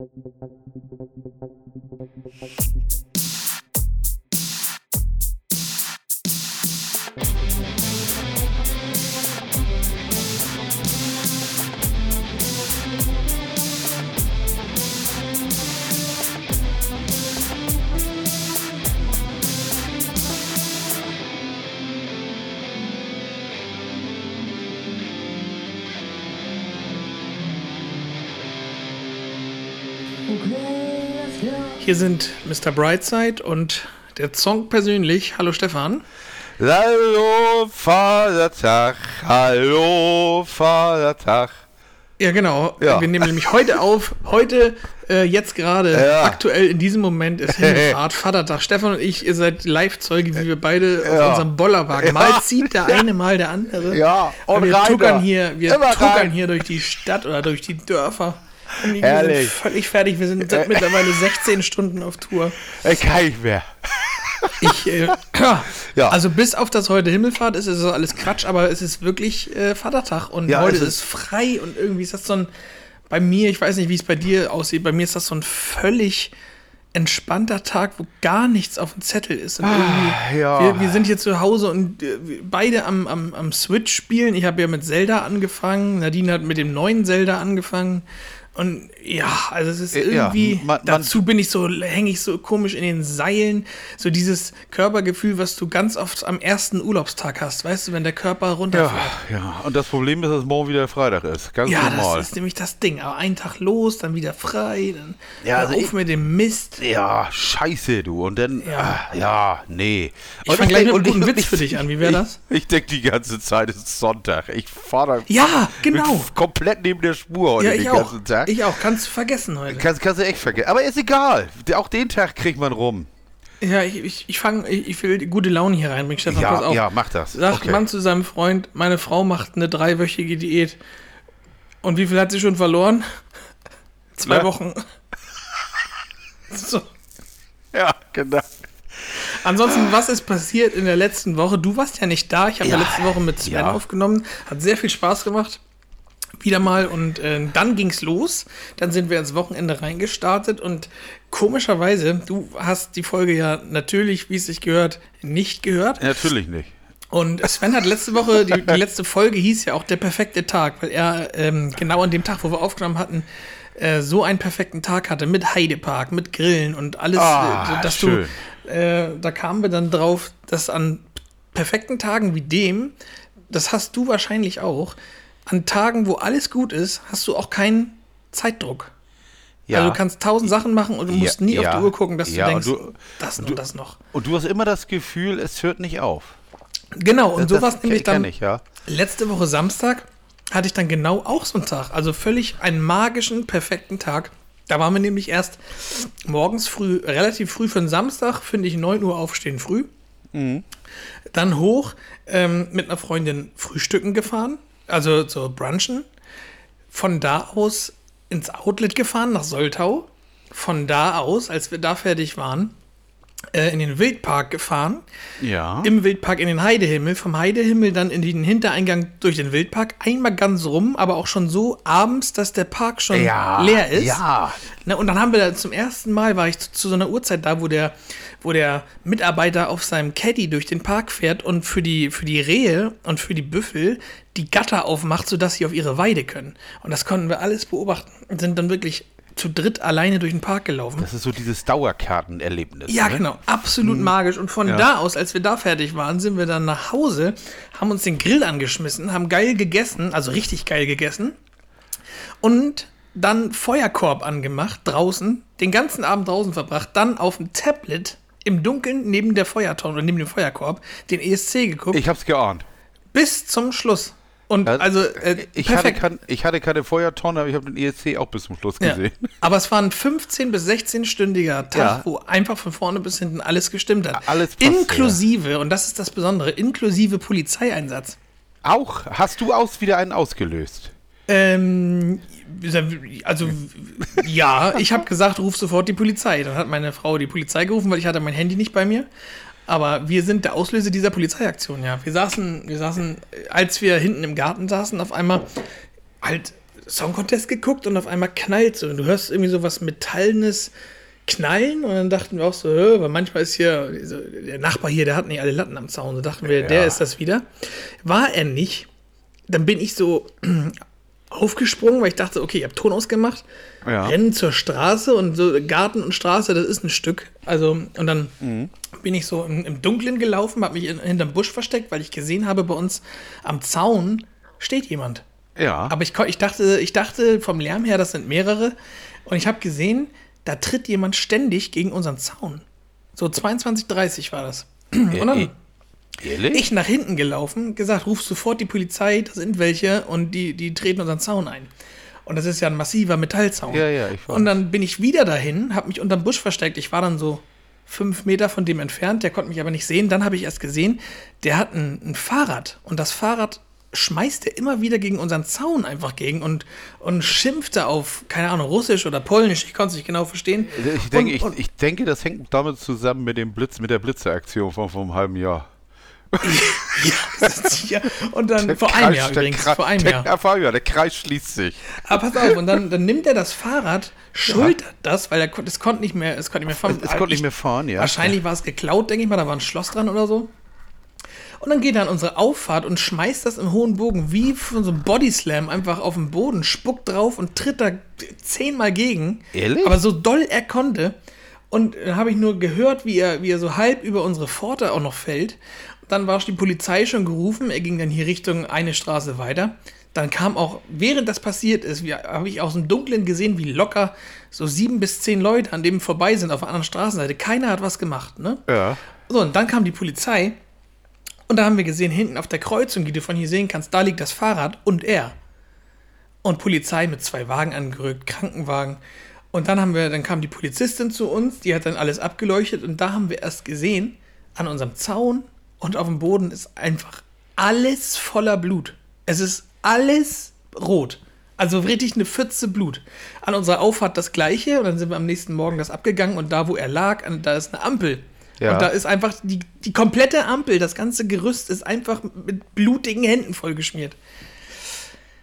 Thank Hier sind Mr. Brightside und der Song persönlich. Hallo Stefan. Hallo Vatertag, hallo Vatertag. Ja, genau. Ja. Wir nehmen nämlich heute auf. Heute, äh, jetzt gerade, Ja. aktuell in diesem Moment ist Himmelfahrt, Vatertag. Stefan und ich, ihr seid Live-Zeuge, wie wir beide auf Ja. unserem Bollerwagen. Mal zieht der eine, mal der andere. Ja, und wir rein tuckern hier, wir tuckern hier durch die Stadt oder durch die Dörfer. Wir Herrlich. sind völlig fertig. Wir sind seit mittlerweile 16 Stunden auf Tour. Ich kann nicht mehr. Ich, äh, Ja. Also bis auf das heute Himmelfahrt ist es so alles Quatsch, aber es ist wirklich äh, Vatertag und Ja, heute es ist, ist- frei und irgendwie ist das so ein, bei mir, ich weiß nicht, wie es bei dir aussieht, bei mir ist das so ein völlig entspannter Tag, wo gar nichts auf dem Zettel ist. Ah, ja. wir, wir sind hier zu Hause und äh, beide am, am, am Switch spielen. Ich habe ja mit Zelda angefangen, Nadine hat mit dem neuen Zelda angefangen. Und ja, also es ist Äh, ja, irgendwie, man- man- dazu bin ich so, hänge ich so komisch in den Seilen. So dieses Körpergefühl, was du ganz oft am ersten Urlaubstag hast, weißt du, wenn der Körper Ja, runterfährt. ja. Und das Problem ist, dass morgen wieder Freitag ist. Ganz Ja, normal. das ist nämlich das Ding. Aber einen Tag los, dann wieder frei, dann Ja, also auf mit dem Mist. ja, scheiße, du. Und dann, Ja. ja, ja nee. Ich fang gleich mit einem guten Witz für dich an. Wie wär das? Ich, ich denke die ganze Zeit, es ist Sonntag. Ich fahre Ja, genau. komplett neben der Spur heute Ja, den ich auch. ganzen Tag. Ich auch. Kannst du vergessen heute. Kannst, kannst du echt vergessen. Aber ist egal. Auch den Tag kriegt man rum. Ja, ich, ich, ich fange, ich, ich will gute Laune hier reinbringen, Stefan. pass Ja, auf. ja, mach das. Sagt Okay. Mann zu seinem Freund, meine Frau macht eine dreiwöchige Diät. Und wie viel hat sie schon verloren? Zwei Ja. Wochen. So. Ja, genau. Ansonsten, was ist passiert in der letzten Woche? Du warst ja nicht da. Ich habe ja, Ja, letzte Woche mit Sven ja. aufgenommen. Hat sehr viel Spaß gemacht. Wieder mal. Und äh, dann ging's los. Dann sind wir ins Wochenende reingestartet. Und komischerweise, du hast die Folge ja natürlich, wie es sich gehört, nicht gehört. Natürlich nicht. Und Sven hat letzte Woche, die, die letzte Folge hieß ja auch der perfekte Tag, weil er ähm, genau an dem Tag, wo wir aufgenommen hatten, äh, so einen perfekten Tag hatte mit Heidepark, mit Grillen und alles, Ah, äh, dass schön. du, äh, da kamen wir dann drauf, dass an perfekten Tagen wie dem, das hast du wahrscheinlich auch, an Tagen, wo alles gut ist, hast du auch keinen Zeitdruck. Ja. Also du kannst tausend Sachen machen und du musst Ja, nie auf ja. die Uhr gucken, dass du und denkst, du- das noch, du- das noch. Und du hast immer das Gefühl, es hört nicht auf. Genau, und so Das war es nämlich dann. ich, ja. Letzte Woche Samstag hatte ich dann genau auch so einen Tag. Also völlig einen magischen, perfekten Tag. Da waren wir nämlich erst morgens früh, relativ früh für einen Samstag, finde ich 9 Uhr aufstehen früh. Dann hoch ähm, mit einer Freundin frühstücken gefahren, also zur Brunchen. Von da aus ins Outlet gefahren nach Soltau. Von da aus, als wir da fertig waren, äh, in den Wildpark gefahren Ja. im Wildpark in den Heidehimmel, vom Heidehimmel dann in den Hintereingang durch den Wildpark, einmal ganz rum, aber auch schon so abends, dass der Park schon Ja, leer ist. ja. Und dann haben wir da zum ersten Mal, war ich zu, zu so einer Uhrzeit da, wo der, wo der Mitarbeiter auf seinem Caddy durch den Park fährt und für die, für die Rehe und für die Büffel die Gatter aufmacht, sodass sie auf ihre Weide können. Und das konnten wir alles beobachten und sind dann wirklich zu dritt alleine durch den Park gelaufen. Das ist so dieses Dauerkartenerlebnis. Ja, ne? genau. Absolut magisch. Und von Ja. da aus, als wir da fertig waren, sind wir dann nach Hause, haben uns den Grill angeschmissen, haben geil gegessen, also richtig geil gegessen. Und dann Feuerkorb angemacht, draußen, den ganzen Abend draußen verbracht, dann auf dem Tablet im Dunkeln neben der Feuertonne oder neben dem Feuerkorb den ESC geguckt, Ich hab's geahnt. bis zum Schluss. Und Ja, also, äh, ich, hatte kein, ich hatte keine Feuertonne, aber ich habe den ESC auch bis zum Schluss Ja. gesehen. Aber es war ein 15- bis 16-stündiger Tag, Ja. wo einfach von vorne bis hinten alles gestimmt hat. Alles passt, inklusive, und das ist das Besondere, inklusive Polizeieinsatz. Auch hast du aus wieder einen ausgelöst. Ähm, also ja, ich habe gesagt, ruf sofort die Polizei. Dann hat meine Frau die Polizei gerufen, weil ich hatte mein Handy nicht bei mir. Aber wir sind der Auslöser dieser Polizeiaktion, ja. Wir saßen, wir saßen, als wir hinten im Garten saßen, auf einmal halt Song Contest geguckt und auf einmal knallt so. Und du hörst irgendwie so was Metallenes knallen und dann dachten wir auch so, weil manchmal ist hier, so, der Nachbar hier, der hat nicht alle Latten am Zaun. So dachten wir, der ist das wieder. War er nicht. Dann bin ich so aufgesprungen, weil ich dachte, okay, ich habe Ton ausgemacht, Ja. rennen zur Straße und so Garten und Straße, das ist ein Stück. Also, und dann bin ich so im, im Dunkeln gelaufen, habe mich in, hinterm Busch versteckt, weil ich gesehen habe, bei uns am Zaun steht jemand. Ja. Aber ich, ich, dachte, ich dachte vom Lärm her, das sind mehrere. Und ich habe gesehen, da tritt jemand ständig gegen unseren Zaun. So 22.30 war das. Und dann eh, Ehrlich? ich nach hinten gelaufen, gesagt, ruf sofort die Polizei, da sind welche und die, die treten unseren Zaun ein. Und das ist ja ein massiver Metallzaun. Ja, ja, ich weiß. Und dann bin ich wieder dahin, habe mich unterm Busch versteckt. Ich war dann so fünf Meter von dem entfernt, der konnte mich aber nicht sehen. Dann habe ich erst gesehen, der hat ein, ein Fahrrad und das Fahrrad schmeißt er immer wieder gegen unseren Zaun einfach gegen und, und schimpfte auf, keine Ahnung, Russisch oder Polnisch, ich konnte es nicht genau verstehen. ich, denke, und, ich, und, ich denke, das hängt damit zusammen mit dem Blitz, mit der Blitzeraktion von vor einem halben Jahr. Ja, das hier. und dann vor einem Jahr der übrigens, Kreis- vor einem der, Jahr. Ja, einem Jahr, der Kreis schließt sich. Aber pass auf, und dann, dann nimmt er das Fahrrad, schultert das, weil er es konnte nicht mehr, es konnte nicht mehr fahren. Es, es konnte nicht mehr fahren, ja. Wahrscheinlich war es geklaut, denke ich mal, da war ein Schloss dran oder so. Und dann geht er an unsere Auffahrt und schmeißt das im hohen Bogen wie von so einem Bodyslam einfach auf den Boden, spuckt drauf und tritt da zehnmal gegen. Ehrlich? Aber so doll er konnte. Und dann habe ich nur gehört, wie er, wie er so halb über unsere Pforte auch noch fällt. Dann war die Polizei schon gerufen. Er ging dann hier Richtung eine Straße weiter. Dann kam auch, während das passiert ist, habe ich aus dem Dunkeln gesehen, wie locker so sieben bis zehn Leute an dem vorbei sind auf der anderen Straßenseite. Keiner hat was gemacht, ne? Ja. So, und dann kam die Polizei. Und da haben wir gesehen, hinten auf der Kreuzung, die du von hier sehen kannst, da liegt das Fahrrad und er. Und Polizei mit zwei Wagen angerückt, Krankenwagen. Und dann haben wir, dann kam die Polizistin zu uns, die hat dann alles abgeleuchtet und da haben wir erst gesehen, an unserem Zaun und auf dem Boden ist einfach alles voller Blut. Es ist alles rot. Also richtig eine Pfütze Blut. An unserer Auffahrt das gleiche und dann sind wir am nächsten Morgen das abgegangen und da, wo er lag, da ist eine Ampel. Ja. Und da ist einfach die, die komplette Ampel, das ganze Gerüst ist einfach mit blutigen Händen vollgeschmiert.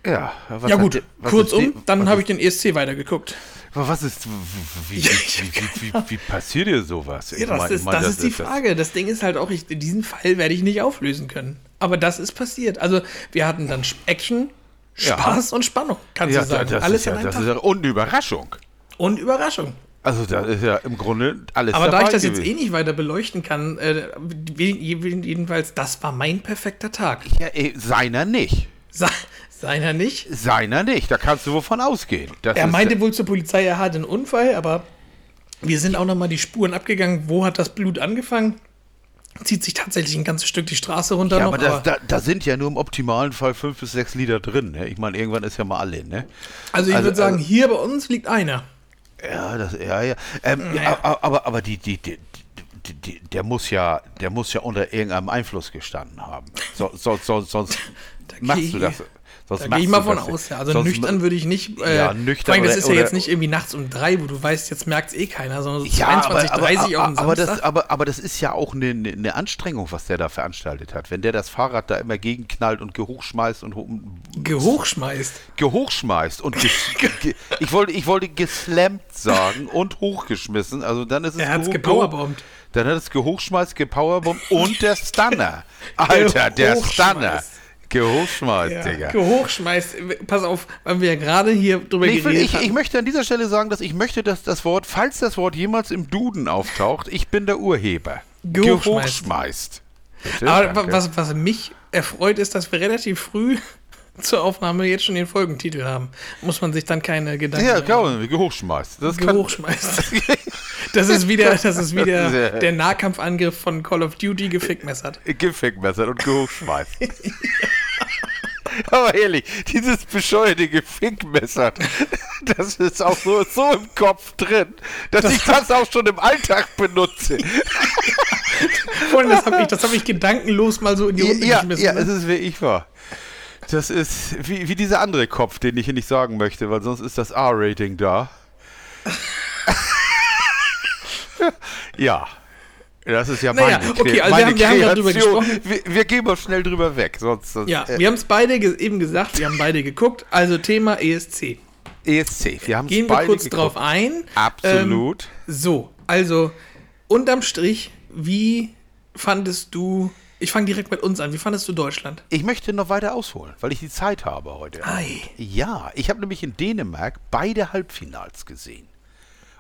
Ja, Ja gut, kurzum, die- dann habe ich den ESC weitergeguckt. Aber was ist, wie, Ja, wie, wie, wie, wie passiert dir sowas? Ja, das ist, das ist die Frage. Das Ding ist halt auch, ich, diesen Fall werde ich nicht auflösen können. Aber das ist passiert. Also, wir hatten dann Action, Ja. Spaß und Spannung, kannst Ja, du sagen. das Alles ist ja, das Tag. ist ja und Überraschung. und Überraschung. Also da ist ja im Grunde alles Aber da ich das jetzt gewesen. eh nicht weiter beleuchten kann, äh, jedenfalls, das war mein perfekter Tag. Ja, eh, seiner nicht. Se seiner nicht. Seiner nicht. Da kannst du wovon ausgehen. Das Er meinte wohl zur Polizei, er hatte einen Unfall, aber wir sind auch nochmal die Spuren abgegangen. Wo hat das Blut angefangen? Zieht sich tatsächlich ein ganzes Stück die Straße runter Ja, noch. aber das, aber- da, da sind ja nur im optimalen Fall fünf bis sechs Liter drin. Ne? Ich meine, irgendwann ist ja mal alle, ne? also ich also- würde sagen, also- hier bei uns liegt einer. Ja, das, ja, ja. Ähm, Naja. aber, aber, die, die, die, die, der muss ja, der muss ja unter irgendeinem Einfluss gestanden haben. So, so, so, sonst machst geh- du das. Sonst Da gehe ich mal von aus, ja. Also sonst nüchtern würde ich nicht. Äh, Ja, nüchtern Vor allem, das ist ja jetzt nicht irgendwie nachts um drei, wo du weißt, jetzt merkt es eh keiner, sondern so Ja, 22, aber, 30 aber, auf dem aber, das, aber, aber das ist ja auch eine, eine- Anstrengung, was der da veranstaltet hat. Wenn der das Fahrrad da immer gegenknallt und gehochschmeißt und ho- Gehochschmeißt. gehochschmeißt und ges, ge, ich wollte ich wollte geslammt sagen und hochgeschmissen. Also dann ist es Er hat's geho- gepowerbombt. Dann hat es gehochschmeißt, gepowerbombt und der Stunner. Alter, der Stunner. Gehochschmeißt. Ja, Digga. gehochschmeißt. Pass auf, weil wir ja gerade hier drüber Nee, geredet ich, ich möchte an dieser Stelle sagen, dass ich möchte, dass das Wort, falls das Wort jemals im Duden auftaucht, ich bin der Urheber. Gehochschmeißt. Gehochschmeißt. Bitte, Aber danke. was, was mich erfreut, ist, dass wir relativ früh zur Aufnahme jetzt schon den Folgentitel haben. Muss man sich dann keine Gedanken Ja, mehr genau, gehochschmeißt. Das kann, Gehochschmeißt. Das ist wieder, das ist wieder Das ja- der Nahkampfangriff von Call of Duty gefickmessert. Gefickmessert und gehochschmeißt. Aber ehrlich, dieses bescheuerte Gefickmessert, das ist auch so, so im Kopf drin, dass ich das auch schon im Alltag benutze. Vorhin, das habe ich, das hab ich gedankenlos mal so in die Runde ja, geschmissen. ja, ne? es ist wie ich war. Das ist wie, wie dieser andere Kopf, den ich hier nicht sagen möchte, weil sonst ist das R-Rating da. ja. Das ist ja Naja, meine, okay, also wir meine haben- wir haben darüber gesprochen. Wir, wir gehen mal schnell drüber weg, sonst sonst, Ja, äh, wir haben es beide ge eben gesagt, wir haben beide geguckt. Also Thema ESC. ESC. Wir haben Gehen wir kurz geguckt. drauf ein. Absolut. Ähm, so, also unterm Strich, wie fandest du, ich fange direkt mit uns an, wie fandest du Deutschland? Ich möchte noch weiter ausholen, weil ich die Zeit habe heute. Ei. Ja, ich habe nämlich in Dänemark beide Halbfinals gesehen.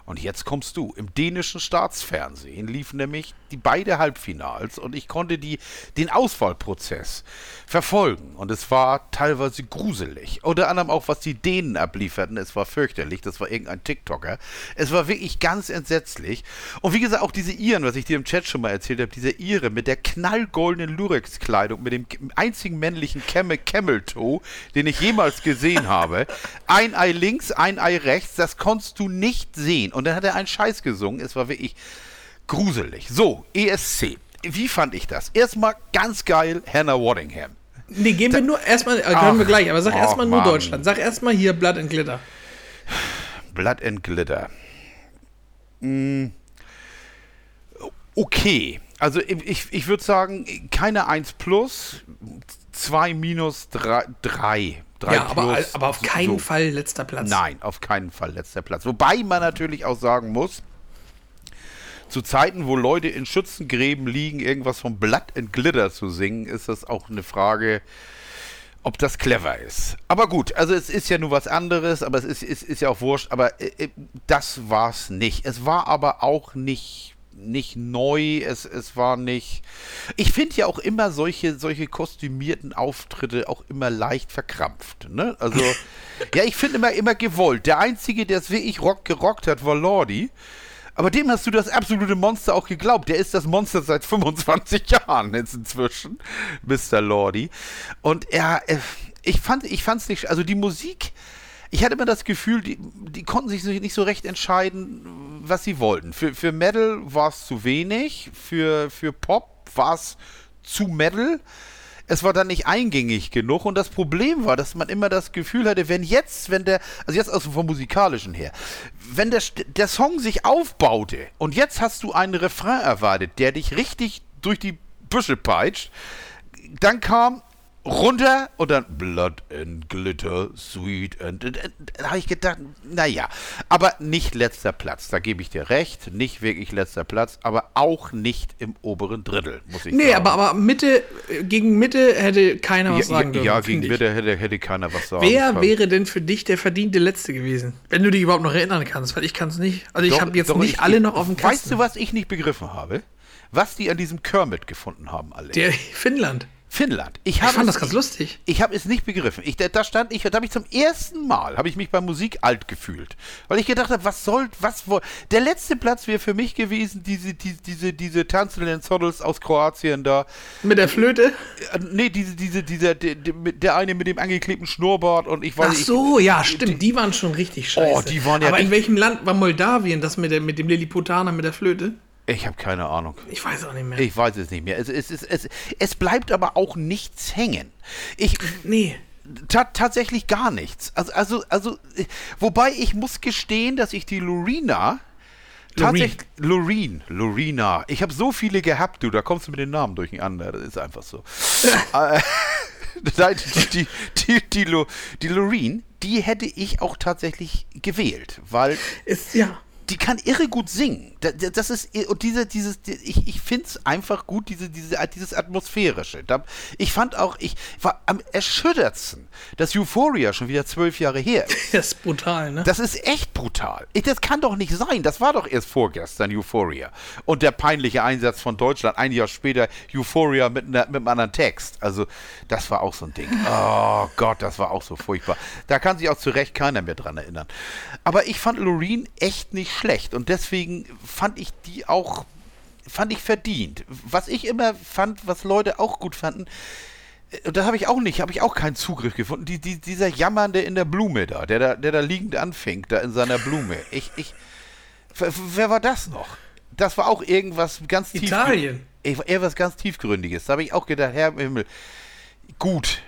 Und jetzt kommst du. Im dänischen Staatsfernsehen liefen nämlich die beide Halbfinals und ich konnte die, den Auswahlprozess verfolgen. Und es war teilweise gruselig. Unter anderem auch, was die Dänen ablieferten. Es war fürchterlich. Das war irgendein TikToker. Es war wirklich ganz entsetzlich. Und wie gesagt, auch diese Iren, was ich dir im Chat schon mal erzählt habe, dieser Ire mit der knallgoldenen Lurex-Kleidung, mit dem einzigen männlichen Camel, Camel Toe, den ich jemals gesehen habe. Ein Ei links, ein Ei rechts, das konntest du nicht sehen. Und dann hat er einen Scheiß gesungen. Es war wirklich gruselig. So, ESC. Wie fand ich das? Erstmal ganz geil, Hannah Waddingham. Nee, gehen wir nur erstmal, äh, können Ach, wir gleich, aber sag erstmal nur Mann. Deutschland. Sag erstmal hier Blood and Glitter. Blood and Glitter. Mm. Okay. Also ich, ich würde sagen, keine 1 plus, 2 minus 3. 3, ja, aber, aber auf keinen Fall letzter Platz. Nein, auf keinen Fall letzter Platz. Wobei man natürlich auch sagen muss, zu Zeiten, wo Leute in Schützengräben liegen, irgendwas von Blood and Glitter zu singen, ist das auch eine Frage, ob das clever ist. Aber gut, also es ist ja nur was anderes, aber es ist, ist, ist ja auch wurscht, aber äh, äh, das war es nicht. Es war aber auch nicht, nicht neu, es, es war nicht. Ich finde ja auch immer solche, solche kostümierten Auftritte auch immer leicht verkrampft. Ne? Also, ja, ich finde immer, immer gewollt. Der Einzige, der es wirklich rock gerockt hat, war Lordi. Aber dem hast du das absolute Monster auch geglaubt. Der ist das Monster seit 25 Jahren jetzt inzwischen, Mr. Lordi. Und er, äh, ich fand, ich fand's nicht, also die Musik, ich hatte immer das Gefühl, die, die konnten sich nicht so recht entscheiden, was sie wollten. Für, für Metal war es zu wenig, für, für Pop war es zu Metal. Es war dann nicht eingängig genug und das Problem war, dass man immer das Gefühl hatte, wenn jetzt, wenn der, also jetzt aus vom musikalischen her, wenn der, der Song sich aufbaute und jetzt hast du einen Refrain erwartet, der dich richtig durch die Büsche peitscht, dann kam runter und dann Blood and Glitter, Sweet and, and, and da habe ich gedacht, naja, aber nicht letzter Platz, da gebe ich dir recht, nicht wirklich letzter Platz, aber auch nicht im oberen Drittel, muss ich Nee, sagen. aber, aber Mitte, äh, gegen Mitte hätte keiner was ja, sagen dürfen. ja gegen. Mitte hätte, hätte keiner was sagen Wer können. wäre denn für dich der verdiente Letzte gewesen? Wenn du dich überhaupt noch erinnern kannst, weil ich kann es nicht. Also ich habe jetzt doch, nicht ich- alle noch auf dem Kasten. Weißt du, was ich nicht begriffen habe? Was die an diesem Kermit gefunden haben, alle. Der Finnland. Finnland. Ich, Ich habe fand es- das ganz lustig. Ich habe es nicht begriffen. Ich, da, da stand ich, da habe ich zum ersten Mal, habe ich mich bei Musik alt gefühlt. Weil ich gedacht habe, was soll, was woll. Der letzte Platz wäre für mich gewesen, diese, diese, diese, diese tanzenden Zoddles aus Kroatien da. Mit der Flöte. Äh, nee, diese, diese, dieser, der, der, eine mit dem angeklebten Schnurrbart und ich weiß Ach so, ja, stimmt. Die waren schon richtig scheiße. Oh, die waren ja Aber in welchem Land war Moldawien das mit, der, mit dem Lilliputaner mit der Flöte? Ich, habe keine Ahnung. Ich weiß auch nicht mehr. Ich weiß es nicht mehr. Es, es, es, es, es bleibt aber auch nichts hängen. Ich, nee. Ta tatsächlich gar nichts. Also, also, also, wobei ich muss gestehen, dass ich die Lorena tatsächlich Loreen, Lorena. Ich habe so viele gehabt, du, da kommst du mit den Namen durcheinander. Das ist einfach so. Äh, die, die, die, die Loreen, die hätte ich auch tatsächlich gewählt, weil Ist, ja. Die kann irre gut singen. Da- da- Das ist und diese dieses ich, ich finde es einfach gut diese diese dieses atmosphärische. Ich fand auch ich war am erschüttertsten, dass Euphoria schon wieder zwölf Jahre her ist. Das ist brutal, ne? Das ist echt brutal. Das kann doch nicht sein. Das war doch erst vorgestern Euphoria. Und der peinliche Einsatz von Deutschland ein Jahr später Euphoria mit, einer- mit einem anderen Text. Also, das war auch so ein Ding. Oh Gott, das war auch so furchtbar. Da kann sich auch zu Recht keiner mehr dran erinnern. Aber ich fand Loreen echt nicht schlecht. Und deswegen fand ich die auch, fand ich verdient. Was ich immer fand, was Leute auch gut fanden, äh, da habe ich auch nicht, habe ich auch keinen Zugriff gefunden. Die, die, dieser Jammernde in der Blume da, der da, der da liegend anfängt, da in seiner Blume. Ich, ich, wer, war das noch? Das war auch irgendwas ganz tief. Italien. Ich, irgendwas ganz tiefgründiges. Da habe ich auch gedacht, Herr im Himmel, gut,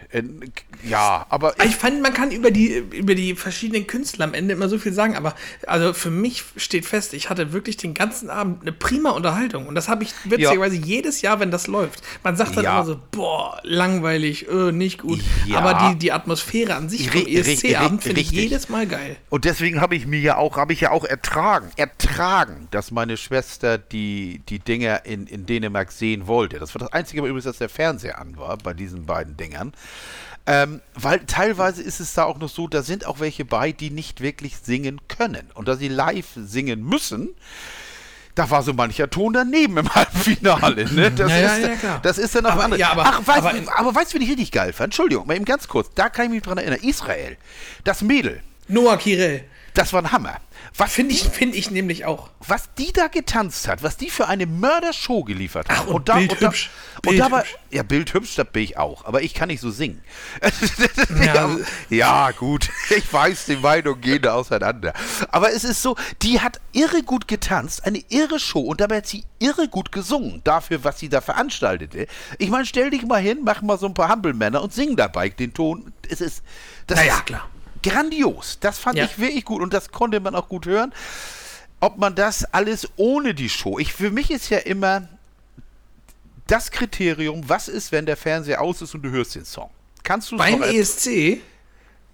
ja, aber. Ich fand, man kann über die, über die verschiedenen Künstler am Ende immer so viel sagen, aber also für mich steht fest, ich hatte wirklich den ganzen Abend eine prima Unterhaltung. Und das habe ich witzigerweise ja. jedes Jahr, wenn das läuft. Man sagt dann ja. immer so, boah, langweilig, öh, nicht gut. Ja. Aber die, die Atmosphäre an sich vom ESC-Abend finde ich jedes Mal geil. Und deswegen habe ich mir ja auch, habe ich ja auch ertragen, ertragen, dass meine Schwester die, die Dinger in, in Dänemark sehen wollte. Das war das Einzige übrigens, dass der Fernseher an war bei diesen beiden Dingern. Ähm, weil teilweise ist es da auch noch so, da sind auch welche bei, die nicht wirklich singen können. Und da sie live singen müssen, da war so mancher Ton daneben im Halbfinale. Ne? Das, ja, ist, ja, ja, das ist dann auf andere. Ja, aber, Ach, weißt, aber, aber weißt du, wen ich richtig geil fand? Entschuldigung, mal eben ganz kurz. Da kann ich mich dran erinnern. Israel. Das Mädel. Noah Kirel. Das war ein Hammer. Was finde ich, find ich nämlich auch. Was die da getanzt hat, was die für eine Mördershow geliefert hat. Ach, und, und da, bildhübsch. Und da, und da war, ja, bildhübsch, das bin ich auch. Aber ich kann nicht so singen. Ja, ja, gut. Ich weiß, die Meinungen gehen da auseinander. Aber es ist so, die hat irre gut getanzt, eine irre Show. Und dabei hat sie irre gut gesungen. Dafür, was sie da veranstaltete. Ich meine, stell dich mal hin, mach mal so ein paar Hampelmänner und sing dabei den Ton. Es ist. Das naja, ist, klar grandios. Das fand ja. ich wirklich gut und das konnte man auch gut hören. Ob man das alles ohne die Show. Ich, für mich ist ja immer das Kriterium, was ist, wenn der Fernseher aus ist und du hörst den Song. Kannst du Beim ESC?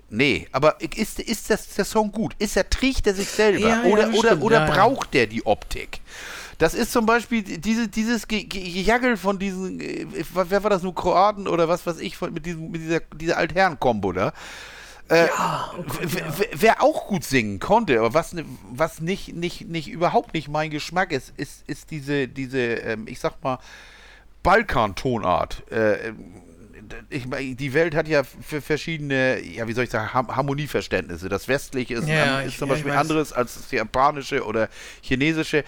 Nee, aber ist, ist das, der Song gut? Ist er, trägt er sich selber? Ja, oder ja, oder, oder ja, braucht der die Optik? Das ist zum Beispiel diese, dieses Gejagel von diesen, äh, wer war das nur, Kroaten oder was weiß ich, mit, diesem, mit dieser, dieser Altherren-Kombo da. Äh, ja, oh wer auch gut singen konnte, aber was, was nicht, nicht, nicht überhaupt nicht mein Geschmack ist, ist, ist diese, diese, ähm, ich sag mal, Balkan-Tonart. Äh, ich, die Welt hat ja für verschiedene, ja, wie soll ich sagen, Harmonieverständnisse. Das westliche ist, ja, ist ich, zum Beispiel anderes als das japanische oder chinesische.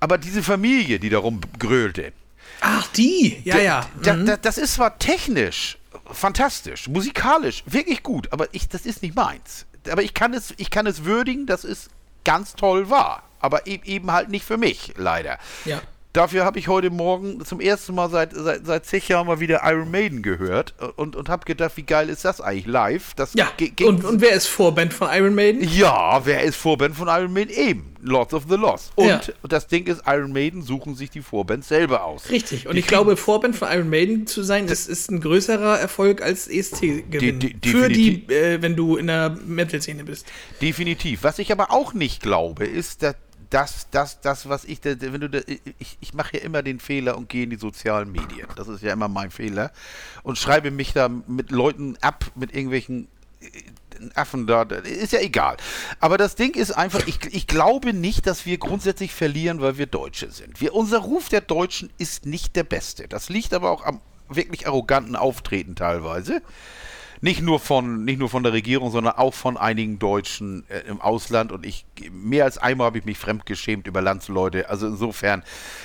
Aber diese Familie, die darum grölte. Ach, die, ja, ja. Mhm. das ist zwar technisch fantastisch, musikalisch, wirklich gut, aber ich, das ist nicht meins. Aber ich kann es, ich kann es würdigen, dass es ganz toll war. Aber e-, eben halt nicht für mich, leider. Ja. Dafür habe ich heute Morgen zum ersten Mal seit, seit, seit zig Jahren mal wieder Iron Maiden gehört und, und habe gedacht, wie geil ist das eigentlich live? Das ja, und, und wer ist Vorband von Iron Maiden? Ja, wer ist Vorband von Iron Maiden? Eben, Lords of the Lost. Und ja. das Ding ist, Iron Maiden suchen sich die Vorband selber aus. Richtig, und die ich glaube, Vorband von Iron Maiden zu sein, das ist ein größerer Erfolg als ESC-Gewinn. Für die, äh, wenn du in der Metal-Szene bist. Definitiv. Was ich aber auch nicht glaube, ist, dass das, das, das, was ich, wenn du, ich, ich mache ja immer den Fehler und gehe in die sozialen Medien. Das ist ja immer mein Fehler. Und schreibe mich da mit Leuten ab, mit irgendwelchen äh, Affen da, ist ja egal. Aber das Ding ist einfach, ich, ich glaube nicht, dass wir grundsätzlich verlieren, weil wir Deutsche sind. Wir, unser Ruf der Deutschen ist nicht der beste. Das liegt aber auch am wirklich arroganten Auftreten teilweise nicht nur von, nicht nur von der Regierung, sondern auch von einigen Deutschen äh, im Ausland. Und ich, mehr als einmal habe ich mich fremdgeschämt über Landsleute. Also insofern,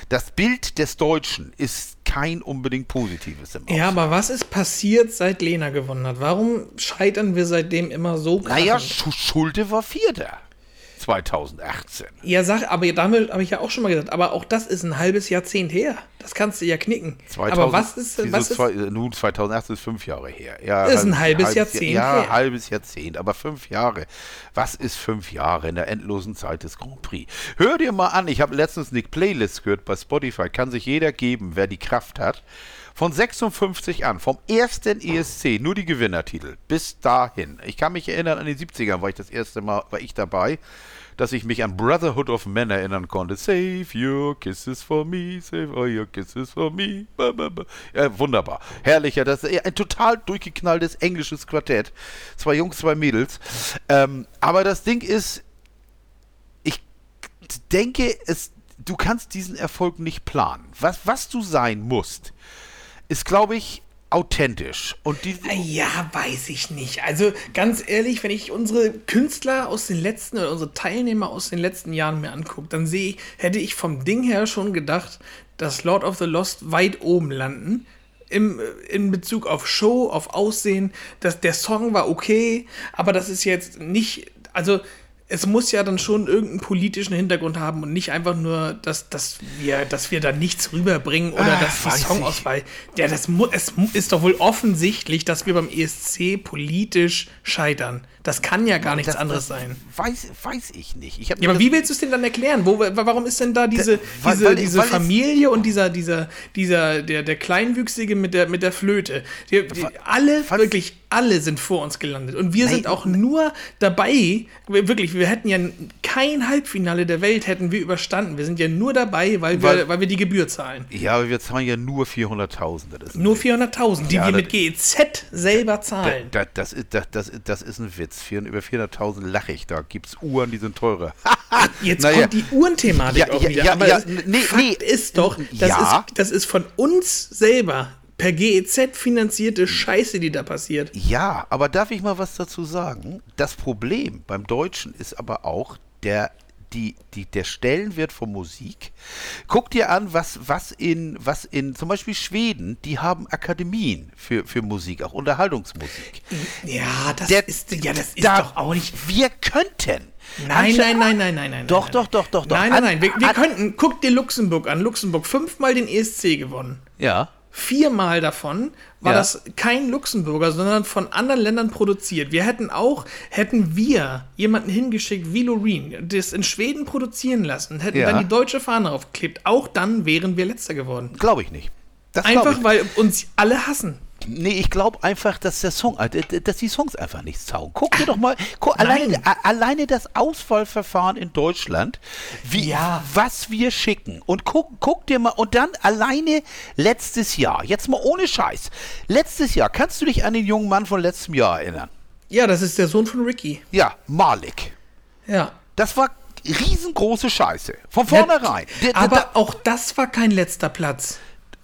das Bild des Deutschen ist kein unbedingt positives im Ausland. Ja, aber was ist passiert, seit Lena gewonnen hat? Warum scheitern wir seitdem immer so krass? Naja, Schulte war Vierter. 2018. Ja, sag, aber damit habe ich ja auch schon mal gesagt, aber auch das ist ein halbes Jahrzehnt her. Das kannst du ja knicken. 2000, aber was ist, was ist zwei, nun 2018 ist fünf Jahre her. Ja, ist ein halbes, halbes Jahrzehnt Ja, her. halbes Jahrzehnt, aber fünf Jahre. Was ist fünf Jahre in der endlosen Zeit des Grand Prix? Hör dir mal an, ich habe letztens eine Playlist gehört bei Spotify, kann sich jeder geben, wer die Kraft hat. Von 56 an, vom ersten ESC, nur die Gewinnertitel, bis dahin. Ich kann mich erinnern, an die 70er war ich das erste Mal, war ich dabei dass ich mich an Brotherhood of Men erinnern konnte. Save your kisses for me, save all your kisses for me. Ja, wunderbar. Herrlicher, das ist ein total durchgeknalltes englisches Quartett. Zwei Jungs, zwei Mädels. Ähm, aber das Ding ist, ich denke, es, du kannst diesen Erfolg nicht planen. Was, was du sein musst, ist, glaube ich, authentisch. Und die ah, ja, weiß ich nicht. Also ganz ehrlich, wenn ich unsere Künstler aus den letzten oder unsere Teilnehmer aus den letzten Jahren mir angucke, dann sehe ich, hätte ich vom Ding her schon gedacht, dass Lord of the Lost weit oben landen. Im, in Bezug auf Show, auf Aussehen, dass der Song war okay, aber das ist jetzt nicht, also es muss ja dann schon irgendeinen politischen Hintergrund haben und nicht einfach nur, dass, dass, wir, dass wir da nichts rüberbringen oder Ah, dass die Songauswahl. Ja, das mu es ist doch wohl offensichtlich, dass wir beim ESC politisch scheitern. Das kann ja gar nichts Das- anderes das sein. Weiß, weiß ich nicht. Ich Ja, aber das- wie willst du es denn dann erklären? Wo, wa- warum ist denn da diese, weil- diese, weil- diese weil Familie und dieser, dieser, dieser, der, der Kleinwüchsige mit der, mit der Flöte? Die, die, alle, was- wirklich alle sind vor uns gelandet. Und wir sind Nein, auch nur dabei, wir- wirklich, wir hätten ja kein Halbfinale der Welt hätten wir überstanden. Wir sind ja nur dabei, weil wir, Weil- weil wir die Gebühr zahlen. Ja, aber wir zahlen ja nur 400.000. Das ist ein Nur 400.000, die Ja, wir das- mit GEZ selber zahlen. Da, das, ist, das, das, das ist ein Witz. Vier, über 400.000 lache ich. Da gibt es Uhren, die sind teurer. Jetzt Naja. kommt die Uhrenthematik Ja, auch ja, wieder. ja, aber ja, nee, Fakt nee. ist doch, das, Ja. ist, das ist von uns selber per GEZ finanzierte Scheiße, die da passiert. Ja, aber darf ich mal was dazu sagen? Das Problem beim Deutschen ist aber auch der, die, die, der Stellenwert von Musik. Guck dir an, was, was, in, was in zum Beispiel Schweden, die haben Akademien für, für Musik, auch Unterhaltungsmusik. Ja, das Der- ist, ja, das ist Da- doch auch nicht. Wir könnten. Nein, nein, nein, nein, nein, nein. Doch, nein, doch, doch, doch, doch. Nein, nein, nein. Wir, wir könnten, guck dir Luxemburg an. Luxemburg fünfmal den ESC gewonnen. Ja. Viermal davon war Ja. das kein Luxemburger, sondern von anderen Ländern produziert. Wir hätten auch, hätten wir jemanden hingeschickt wie Loreen, das in Schweden produzieren lassen, hätten Ja. dann die deutsche Fahne aufgeklebt, auch dann wären wir letzter geworden. Glaube ich nicht. Das Einfach ich. weil uns alle hassen. Nee, ich glaube einfach, dass der Song, äh, dass die Songs einfach nichts taugen. Guck dir doch mal, guck, alleine, alleine das Auswahlverfahren in Deutschland, wie, Ja. was wir schicken. Und guck, guck dir mal, und dann alleine letztes Jahr, jetzt mal ohne Scheiß. Letztes Jahr, kannst du dich an den jungen Mann von letztem Jahr erinnern? Ja, das ist der Sohn von Ricky. Ja, Malik. Ja. Das war riesengroße Scheiße. Von vornherein. Der- Aber auch das war kein letzter Platz.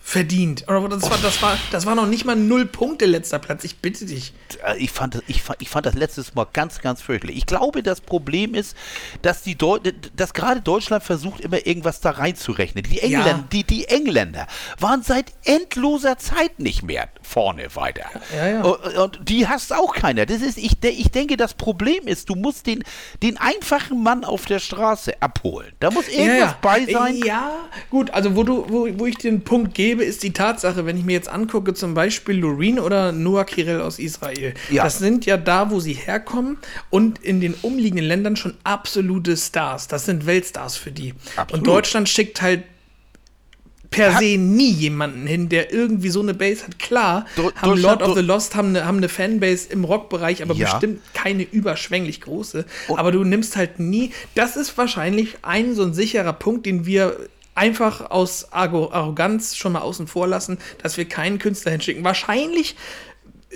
Verdient. Oder das war, das war, das war noch nicht mal null Punkte letzter Platz. Ich bitte dich. Äh, Ich fand, das- ich, fand, ich fand das letztes Mal ganz, ganz fürchterlich. Ich glaube, das Problem ist, dass, die Deu dass gerade Deutschland versucht, immer irgendwas da reinzurechnen. Die Engländer, Ja. die, die Engländer waren seit endloser Zeit nicht mehr vorne weiter. Ja, ja. Und, und die hasst auch keiner. Das ist, ich, ich denke, das Problem ist, du musst den, den einfachen Mann auf der Straße abholen. Da muss irgendwas bei sein. Ja, gut, also wo, du, wo, wo ich den Punkt gebe, ist die Tatsache, wenn ich mir jetzt angucke, zum Beispiel Loreen oder Noah Kirel aus Israel. Ja. Das sind ja da, wo sie herkommen und in den umliegenden Ländern schon absolute Stars. Das sind Weltstars für die. Absolut. Und Deutschland schickt halt per se nie jemanden hin, der irgendwie so eine Base hat. Klar, Do- haben Lord of the Lost haben eine, haben eine Fanbase im Rockbereich, aber Ja. bestimmt keine überschwänglich große. aber du nimmst halt nie. Das ist wahrscheinlich ein so ein sicherer Punkt, den wir einfach aus Arroganz schon mal außen vor lassen, dass wir keinen Künstler hinschicken. Wahrscheinlich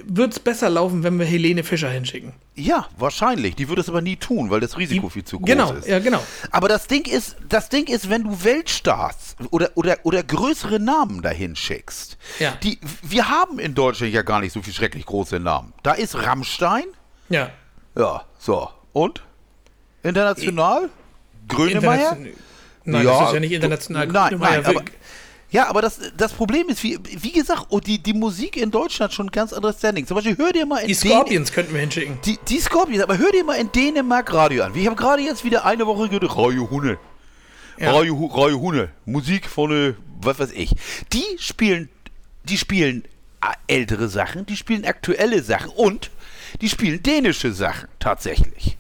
wird es besser laufen, wenn wir Helene Fischer hinschicken. Ja, wahrscheinlich. Die würde es aber nie tun, weil das Risiko viel zu groß genau, ist. ja, genau. Aber das Ding ist, das Ding ist, wenn du Weltstars oder, oder, oder größere Namen dahin schickst, Ja. die, wir haben in Deutschland ja gar nicht so viel schrecklich große Namen. Da ist Rammstein, Ja. ja, so. Und? International? Grönemeyer? Internation- Nein, das ist ja nicht international. Nein, nein, aber, ja, aber das, das Problem ist, wie, wie gesagt, oh, die, die Musik in Deutschland schon ein ganz anderes Standing. Zum Beispiel, hör dir mal in die Dän- Scorpions könnten wir hinschicken. die, die Scorpions, aber hör dir mal in Dänemark Radio an. Ich habe gerade jetzt wieder eine Woche gehört, Radio Hunde. Ja. Radio, Radio Hunde. Musik von, äh, was weiß ich. Die spielen, die spielen äh, ältere Sachen, die spielen aktuelle Sachen und die spielen dänische Sachen, tatsächlich.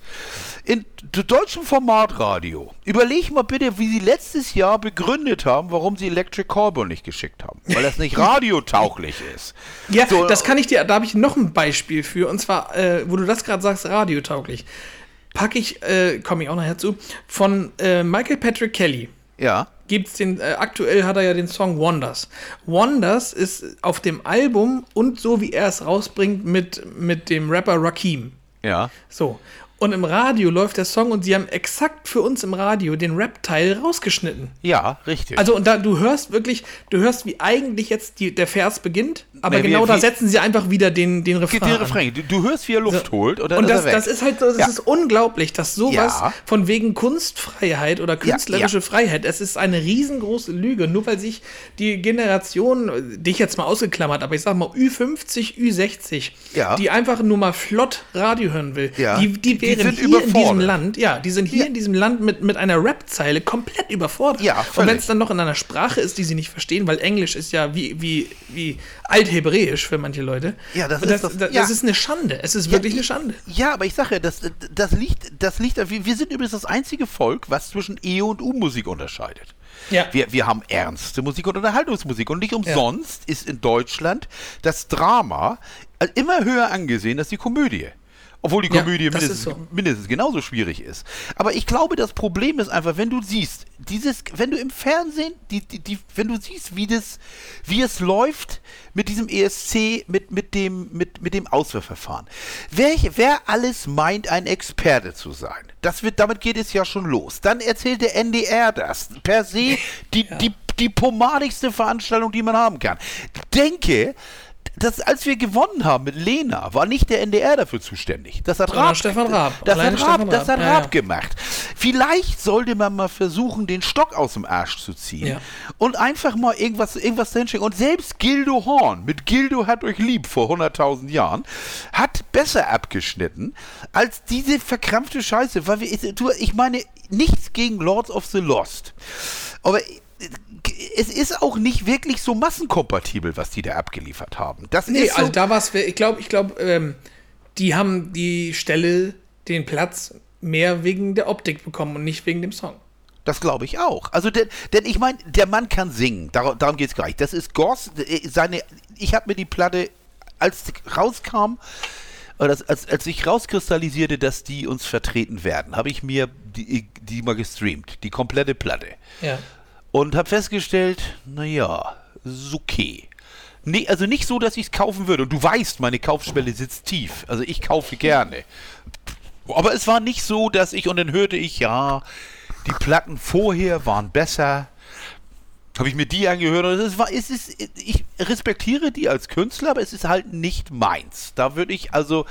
In deutschem Formatradio, überleg mal bitte, wie sie letztes Jahr begründet haben, warum sie Electric Callboy nicht geschickt haben. Weil das nicht radiotauglich ist. Ja, So, das kann ich dir, da habe ich noch ein Beispiel für. Und zwar, äh, wo du das gerade sagst, radiotauglich. Packe ich, äh, komme ich auch nachher zu, von äh, Michael Patrick Kelly. Ja, Gibt's den, äh, aktuell hat er ja den Song Wonders. Wonders ist auf dem Album und so wie er es rausbringt mit, mit dem Rapper Rakim. ja. So. Und im Radio läuft der Song und sie haben exakt für uns im Radio den Rap-Teil rausgeschnitten. Ja, richtig. Also, und da, du hörst wirklich, du hörst, wie eigentlich jetzt die, der Vers beginnt, aber Nee, wie- genau da wie- setzen sie einfach wieder den, den Refrain. An. Refrain. Du, du hörst, wie er Luft holt und dann Und ist das, weg. das ist halt so, das Ja. ist unglaublich, dass sowas Ja. von wegen Kunstfreiheit oder künstlerische ja. Freiheit, es ist eine riesengroße Lüge, nur weil sich die Generation, dich jetzt mal ausgeklammert, aber ich sag mal Ü50, Ü60, Ja. die einfach nur mal flott Radio hören will, Ja. die, die Die- Charakteren sind hier in diesem. Land, ja, die sind hier Ja. in diesem Land mit, mit einer Rap-Zeile komplett überfordert. Ja, Und wenn es dann noch in einer Sprache ist, die sie nicht verstehen, weil Englisch ist ja wie, wie, wie Althebräisch für manche Leute. Ja, das Und ist das, das, ja. das ist eine Schande. Es ist wirklich eine Schande. Ja, aber ich sage ja, das, das liegt, das liegt, wir sind übrigens das einzige Volk, was zwischen E und U-Musik unterscheidet. Ja. Wir, wir haben ernste Musik und Unterhaltungsmusik. Und nicht umsonst ist in Deutschland das Drama äh, immer höher angesehen als die Komödie. Obwohl die Ja, Komödie das mindestens, so. mindestens genauso schwierig ist. Aber ich glaube, das Problem ist einfach, wenn du siehst, dieses, wenn du im Fernsehen, die, die, die, wenn du siehst, wie das, wie es läuft mit diesem ESC, mit, mit dem, mit, mit dem Auswahlverfahren. Wer, wer alles meint, ein Experte zu sein, das wird, damit geht es ja schon los. Dann erzählt der NDR das. Per se die, die, die pomadigste Veranstaltung, die man haben kann. Denke, das, als wir gewonnen haben mit Lena, war nicht der NDR dafür zuständig. Das hat Raab, Stefan Raab. Das hat Raab, das hat Ja, Raab ja. gemacht. Vielleicht sollte man mal versuchen, den Stock aus dem Arsch zu ziehen Ja. und einfach mal irgendwas, irgendwas hinschicken. Und selbst Gildo Horn, mit Gildo hat euch lieb vor 100.000 Jahren, hat besser abgeschnitten als diese verkrampfte Scheiße. Weil wir, ich meine, nichts gegen Lords of the Lost. Aber es ist auch nicht wirklich so massenkompatibel, was die da abgeliefert haben. Das Nee, ist so, also da war es, ich glaube, ich glaube, ähm, die haben die Stelle, den Platz mehr wegen der Optik bekommen und nicht wegen dem Song. Das glaube ich auch. Also, denn, denn ich meine, der Mann kann singen. Dar darum geht es gar nicht. Das ist Goss. äh, Seine, ich habe mir die Platte, als rauskam, oder als, als, als sich rauskristallisierte, dass die uns vertreten werden, habe ich mir die, die mal gestreamt. Die komplette Platte. Ja. Und habe festgestellt, naja, ist okay. Nee, also nicht so, dass ich es kaufen würde. Und du weißt, meine Kaufschwelle sitzt tief. Also ich kaufe gerne. Aber es war nicht so, dass ich, und dann hörte ich, ja, die Platten vorher waren besser. Habe ich mir die angehört und es war, es ist, ich respektiere die als Künstler, aber es ist halt nicht meins. Da würde ich also,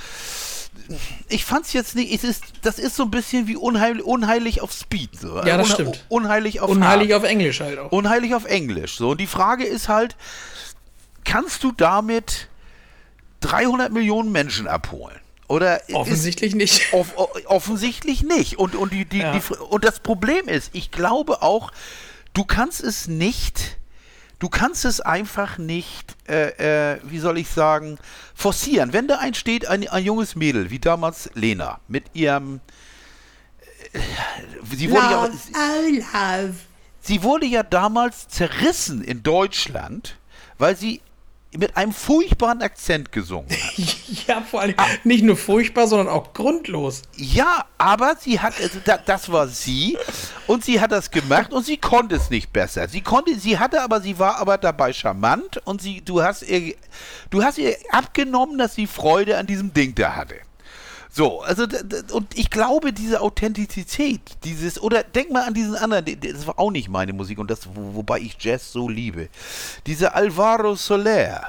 ich fand's jetzt nicht, es ist, das ist so ein bisschen wie unheil, unheilig auf Speed. So. Ja, das Unha- stimmt. Unheilig auf Unheilig Hard. auf Englisch halt auch. Unheilig auf Englisch. So, und die Frage ist halt, kannst du damit 300 Millionen Menschen abholen? Oder ist, Offensichtlich nicht. Off offensichtlich nicht. Und, und, die, die, Ja. die, und das Problem ist, ich glaube auch, du kannst es nicht, du kannst es einfach nicht, äh, äh, wie soll ich sagen, forcieren. Wenn da ein steht, ein, ein junges Mädel, wie damals Lena, mit ihrem, äh, sie wurde, ja, oh, sie wurde ja damals zerrissen in Deutschland, weil sie mit einem furchtbaren Akzent gesungen hat. Ja, vor allem nicht nur furchtbar, sondern auch grundlos. Ja, aber sie hat, also da, das war sie und sie hat das gemacht und sie konnte es nicht besser. Sie konnte, sie hatte aber, sie war aber dabei charmant und sie, du hast ihr, du hast ihr abgenommen, dass sie Freude an diesem Ding da hatte. So, also und ich glaube, diese Authentizität, dieses, oder denk mal an diesen anderen, das war auch nicht meine Musik und das, wo, wobei ich Jazz so liebe. Dieser Alvaro Soler,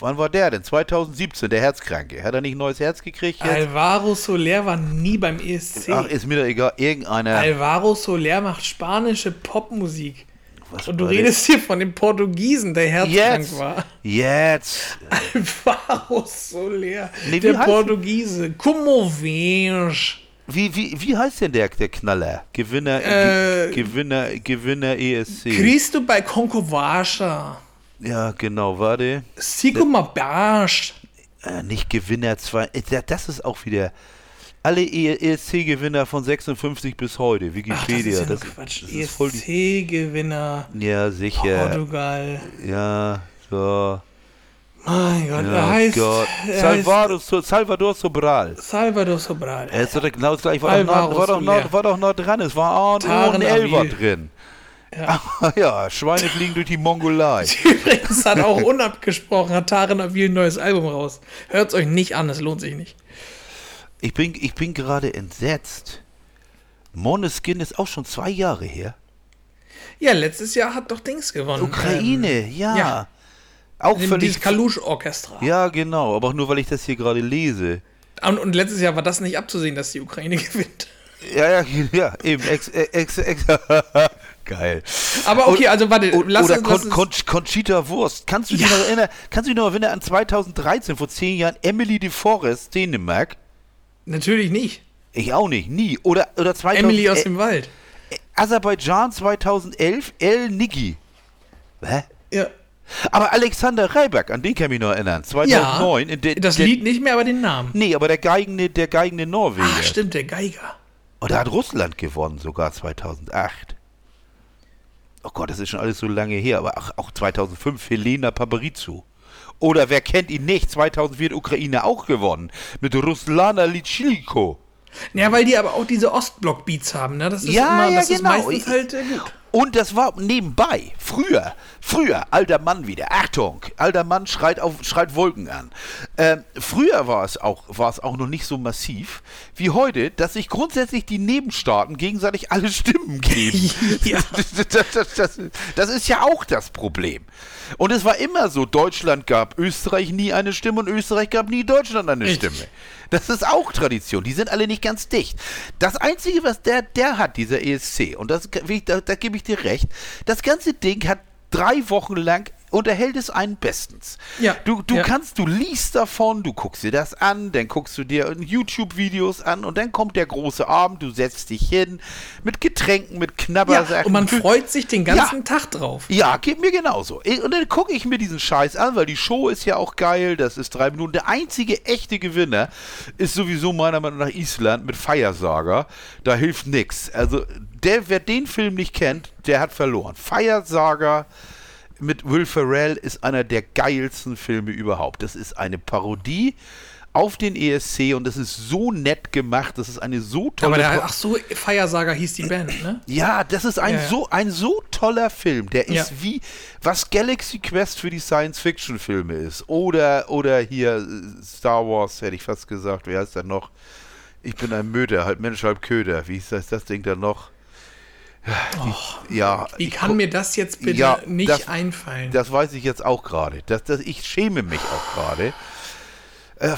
wann war der denn? 2017, der Herzkranke. Hat er nicht ein neues Herz gekriegt jetzt? Alvaro Soler war nie beim ESC. Ach, ist mir doch egal. Irgendeiner. Alvaro Soler macht spanische Popmusik. Was Und du redest hier von dem Portugiesen, der herzkrank Jetzt. war. Jetzt. Alvaro Soler, Nee, der Portugiese. Como vens? Wie, wie, wie heißt denn der, der Knaller? Gewinner, Äh, Ge Gewinner, Gewinner ESC. Cristo bei Concovacha. ja, genau, warte. Sigma Basch. Äh, nicht Gewinner 2. Äh, da- Das ist auch wieder. Alle E- ESC-Gewinner von 56 bis heute. Ach, das Wikipedia. ist ja das, Quatsch. ESC-Gewinner. Ja, sicher. Portugal. Ja, so. Mein Gott, er Ja, heißt, Gott. er heißt Salvador, So- Salvador Sobral. Salvador Sobral. Er ist doch genau das gleiche. War, doch noch, war, doch Soler. noch, war doch noch dran. Es war A und O Taren und L war Avil. drin. Ja. Ja. Schweine fliegen durch die Mongolei. Übrigens hat auch unabgesprochen, hat Taren Avil ein neues Album raus. Hört's euch nicht an, es lohnt sich nicht. Ich bin, ich bin gerade entsetzt. Moneskin ist auch schon zwei Jahre her. Ja, letztes Jahr hat doch Dings gewonnen. Ukraine, ja. ja. Auch Ähm, völlig. dieses Kalusch-Orchestra. Ja, genau. Aber auch nur, weil ich das hier gerade lese. Und, und letztes Jahr war das nicht abzusehen, dass die Ukraine gewinnt. Ja, ja, ja, eben. Ex, ex, ex, Geil. Aber okay, also warte, Und, lass oder uns, lass Con, Con, Conchita Wurst. Kannst du dich Ja. noch erinnern? Kannst du dich noch erinnern an 2013, vor zehn Jahren, Emily de Forest, Dänemark? Natürlich nicht. Ich auch nicht, nie. Oder, oder 2000, Emily aus äh, dem Wald. Aserbaidschan 2011, El Niki. Hä? Ja. Aber Alexander Reiberg, an den kann ich mich noch erinnern. 2009. in der, Das der, Lied nicht mehr, aber den Namen. Nee, aber der geigende, der geigende Norweger. Ach, stimmt, der Geiger. Und da hat Russland gewonnen, sogar 2008. Oh Gott, das ist schon alles so lange her. Aber auch, auch 2005 Helena Paparizou. Oder wer kennt ihn nicht? 2004 hat Ukraine auch gewonnen. Mit Ruslana Litschilko. Ja, weil die aber auch diese Ostblock-Beats haben, ne? Das ist Ja, immer, ja, das ist genau. meistens halt äh, gut. Und das war nebenbei, früher, früher, alter Mann wieder, Achtung, alter Mann schreit, auf, schreit Wolken an. Ähm, früher war es, auch, war es auch noch nicht so massiv wie heute, dass sich grundsätzlich die Nebenstaaten gegenseitig alle Stimmen geben. Ja. das, das, das, das, ist ja auch das Problem. Und es war immer so, Deutschland gab Österreich nie eine Stimme und Österreich gab nie Deutschland eine. Stimme. Das ist auch Tradition. Die sind alle nicht ganz dicht. Das Einzige, was der, der hat, dieser ESC, und das, da, da gebe ich dir recht, das ganze Ding hat drei Wochen lang unterhält es einen bestens. Ja, Du, du ja. kannst, du liest davon, du guckst dir das an, dann guckst du dir YouTube-Videos an und dann kommt der große Abend, du setzt dich hin mit Getränken, mit Ja, Knabbersachen. und man freut sich den ganzen Ja. Tag drauf. ja, geht mir genauso. Und dann gucke ich mir diesen Scheiß an, weil die Show ist ja auch geil. Das ist drei Minuten. Der einzige echte Gewinner ist sowieso meiner Meinung nach Island mit Feiersager. Da hilft nix. Also, der, wer den Film nicht kennt, der hat verloren. Feiersager mit Will Ferrell ist einer der geilsten Filme überhaupt. Das ist eine Parodie auf den ESC und das ist so nett gemacht. Das ist eine so tolle Aber der, ach so, Feiersager hieß die Band, ne? ja, das ist ein Ja, ja. so ein so toller Film. Der ist Ja. wie was Galaxy Quest für die Science Fiction Filme ist oder oder hier äh, Star Wars hätte ich fast gesagt. Wie heißt der noch? Ich bin ein Möder, halb Mensch, halb Köder. Wie ist das, das Ding dann noch? Die, ja, Wie ich kann gu- mir das jetzt bitte Ja, nicht das- einfallen? das weiß ich jetzt auch gerade. Das, das, ich schäme mich auch gerade. Äh,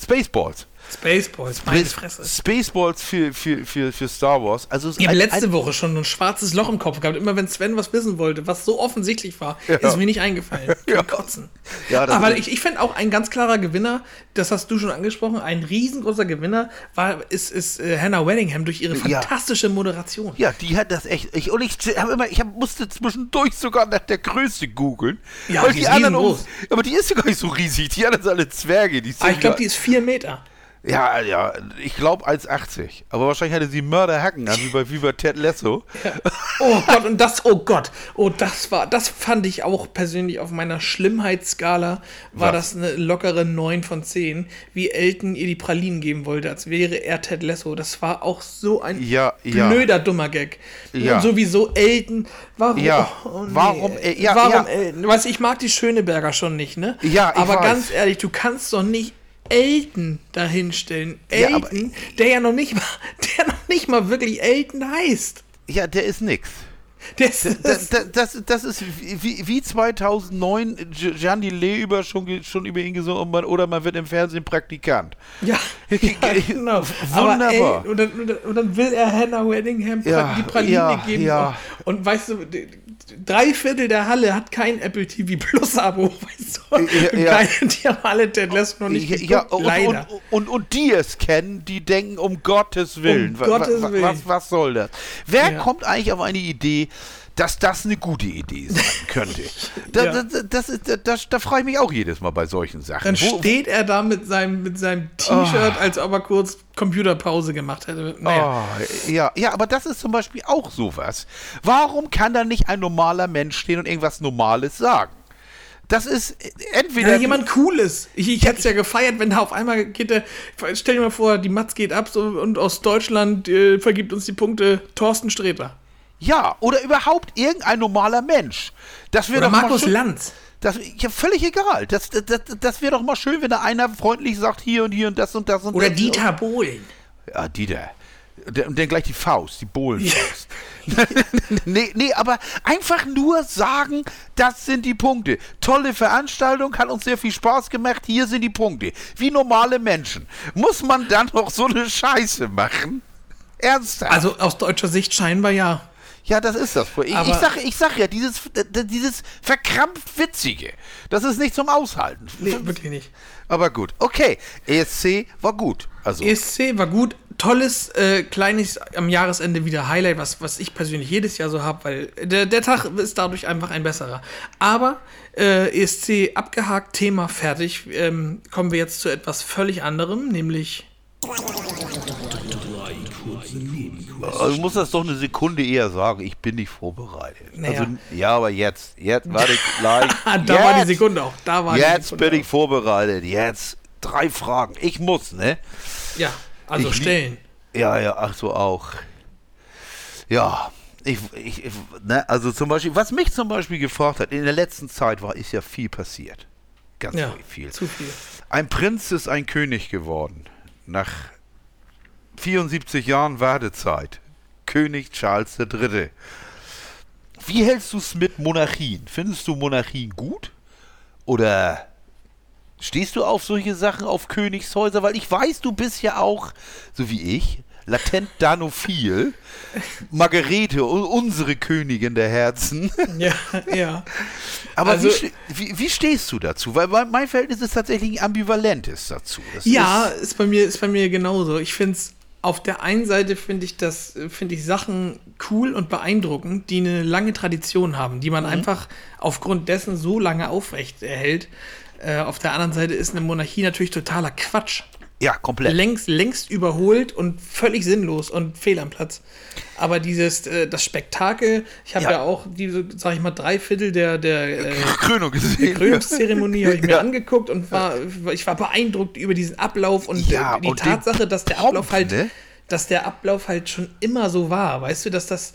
Spaceballs. Spaceballs, meine Fresse. Spaceballs für, für, für, für Star Wars. Also Ich habe letzte ein- Woche schon ein schwarzes Loch im Kopf gehabt. Immer wenn Sven was wissen wollte, was so offensichtlich war, Ja. ist mir nicht eingefallen. Ja. Kotzen. Ja, Aber ich, ich fände auch ein ganz klarer Gewinner, das hast du schon angesprochen, ein riesengroßer Gewinner war, ist, ist äh, Hannah Weddingham durch ihre fantastische Moderation. Ja, die hat das echt. Ich, und ich habe immer, ich hab, musste zwischendurch sogar nach der Größe googeln. Ja, die die ist anderen. Um, aber die ist ja gar nicht so riesig. Die anderen sind alle Zwerge. Die sind Aber Ah, ich glaube, die ist vier Meter. Ja, ja, ich glaube 1,80. Aber wahrscheinlich hatte sie Mörderhacken an, wie bei, wie bei Ted Lasso. Oh Gott, und das, oh Gott, oh, das war, das fand ich auch persönlich auf meiner Schlimmheitsskala, war Was? das eine lockere 9 von 10, wie Elton ihr die Pralinen geben wollte, als wäre er Ted Lasso. Das war auch so ein Ja, ja. blöder, dummer Gag. Ja. Und sowieso Elton, warum, Ja, oh, nee. warum, äh, ja, warum ja. Elton? Weißt du, ich mag die Schöneberger schon nicht, ne? Ja, ich Aber weiß. ganz ehrlich, du kannst doch nicht Elton dahinstellen. Ja, Elton, der ja noch nicht mal, der noch nicht mal wirklich Elton heißt. Ja, der ist nix. Das, das, das, das ist wie, wie 2009 Gi- Gianni Lee über schon, schon über ihn gesungen oder man wird im Fernsehen Praktikant. Ja, ja genau. Wunderbar. Ey, und, dann, und, dann, will er Hannah Weddingham Ja, die Praline ja, geben. ja. Und, und weißt du, drei Viertel der Halle hat kein Apple TV Plus Abo, weißt du? Ja, ja. Die haben alle Ted Lasso noch nicht Ja, geguckt, ja, und, leider. und, und, und die es kennen, die denken, um Gottes Willen. Um Gottes Willen. Was, was soll das? Wer Ja. kommt eigentlich auf eine Idee, dass das eine gute Idee sein könnte? da, Ja. da, das ist, da, frage ich mich auch jedes Mal bei solchen Sachen. dann Wo- steht er da mit seinem, mit seinem T-Shirt, als ob er kurz Computerpause gemacht hätte. Naja. Oh, ja, ja, aber das ist zum Beispiel auch sowas. Warum kann da nicht ein normaler Mensch stehen und irgendwas Normales sagen? Das ist äh, entweder. Ja, jemand Cooles. Ich, ich hätte es ja gefeiert, wenn da auf einmal geht der. Stell dir mal vor, die Matz geht ab so, und aus Deutschland äh, vergibt uns die Punkte Thorsten Sträter. Ja, oder überhaupt irgendein normaler Mensch. Das wäre doch Markus schön- Lanz. Das ja, völlig egal. Das, das, das, das wäre doch mal schön, wenn da einer freundlich sagt, hier und hier und das und das und Oder das. Dieter Bohlen. Ja, Dieter. Und dann gleich die Faust, die Bohlenfaust. nee, nee, aber einfach nur sagen, das sind die Punkte. Tolle Veranstaltung, hat uns sehr viel Spaß gemacht, hier sind die Punkte. Wie normale Menschen. Muss man dann noch so eine Scheiße machen? Ernsthaft? Also aus deutscher Sicht scheinbar ja. Ja, das ist das. Ich, ich, sag, ich sag ja, dieses, dieses verkrampft Witzige, das ist nicht zum Aushalten. Nee, wirklich nicht. Aber gut, okay. ESC war gut. Also, ESC war gut. Tolles, äh, kleines am Jahresende wieder Highlight, was, was ich persönlich jedes Jahr so habe, weil der, der Tag ist dadurch einfach ein besserer. Aber äh, ESC abgehakt, Thema fertig. Ähm, kommen wir jetzt zu etwas völlig anderem, nämlich. Also, du musst das doch eine Sekunde eher sagen. Ich bin nicht vorbereitet. Naja. Also, ja, aber jetzt. Jetzt, warte, gleich. da war die Jetzt. Sekunde auch. Da war Jetzt Sekunde bin ich vorbereitet. Jetzt drei Fragen. Ich muss, ne? Ja, also Ich stellen. Ja, ja, ach so auch. Ja, ich, ich, ich ne, also zum Beispiel, was mich zum Beispiel gefragt hat, in der letzten Zeit war, ist ja viel passiert. Ganz Ja, viel. zu viel. Ein Prinz ist ein König geworden. Nach 74 Jahren Wartezeit. König Charles III. Wie hältst du es mit Monarchien? Findest du Monarchien gut? Oder stehst du auf solche Sachen, auf Königshäuser? Weil ich weiß, du bist ja auch, so wie ich, latent danophil. Margarete, unsere Königin der Herzen. Ja, ja. Aber Also- wie, wie, wie stehst du dazu? Weil mein- mein Verhältnis ist tatsächlich ein ambivalentes dazu. Das Ja, ist, ist bei mir, ist bei mir genauso. Ich finde es auf der einen Seite finde ich das, finde ich Sachen cool und beeindruckend, die eine lange Tradition haben, die Mhm. man einfach aufgrund dessen so lange aufrecht erhält. Äh, auf der anderen Seite ist eine Monarchie natürlich totaler Quatsch. Ja, komplett. Längst, längst überholt und völlig sinnlos und fehl am Platz. Aber dieses, äh, das Spektakel, ich habe Ja. ja. auch diese, sag ich mal, drei Viertel der, der äh, Krönung gesehen. Krönungszeremonie habe ich mir Ja. angeguckt und war, ich war beeindruckt über diesen Ablauf und Ja, die und Tatsache, dass der Pomp, Ablauf halt, ne? dass der Ablauf halt schon immer so war. Weißt du, dass das,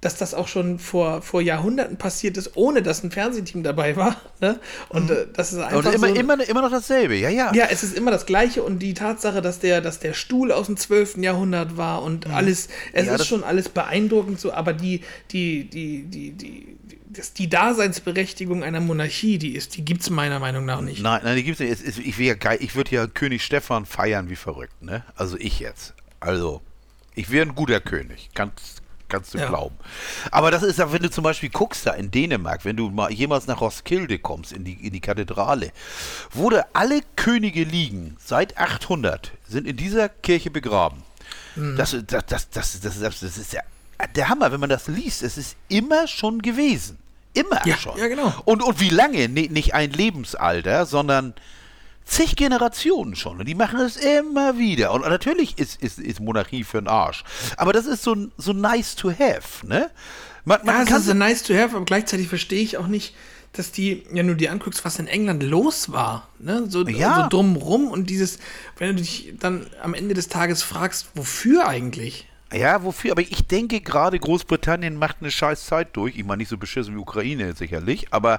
dass das auch schon vor, vor Jahrhunderten passiert ist, ohne dass ein Fernsehteam dabei war. Ne? Und äh, das ist einfach Mhm. Und immer, so, immer, immer noch dasselbe, ja, ja. ja, es ist immer das Gleiche und die Tatsache, dass der, dass der Stuhl aus dem 12. Jahrhundert war und alles, es Mhm. Ja, ist schon alles beeindruckend so, aber die, die, die, die, die, das, die Daseinsberechtigung einer Monarchie, die ist, die gibt es meiner Meinung nach nicht. Nein, nein, die gibt's nicht. Es ich geil. Ich würde ja König Stefan feiern wie verrückt, ne? Also ich jetzt. Also, ich wäre ein guter König. Kannst, kannst du Ja. glauben. Aber das ist ja, wenn du zum Beispiel guckst da in Dänemark, wenn du mal jemals nach Roskilde kommst, in die, in die Kathedrale, wo da alle Könige liegen, seit 800, sind in dieser Kirche begraben. Mhm. Das, das, das, das, das, das, das ist ja der Hammer, wenn man das liest. Es ist immer schon gewesen. Immer Ja, schon. ja, genau. Und, und wie lange? Nee, nicht ein Lebensalter, sondern zig Generationen schon. Und die machen es immer wieder. Und natürlich ist, ist, ist Monarchie für den Arsch. Aber das ist so, so nice to have, ne? Man, man Ja, es kann ist a nice to have, aber gleichzeitig verstehe ich auch nicht, dass die, wenn du dir anguckst, was in England los war, ne? so, Ja. so drumrum und dieses, wenn du dich dann am Ende des Tages fragst, wofür eigentlich? Ja, wofür? Aber ich denke gerade, Großbritannien macht eine scheiß Zeit durch. Ich meine, nicht so beschissen wie Ukraine sicherlich, aber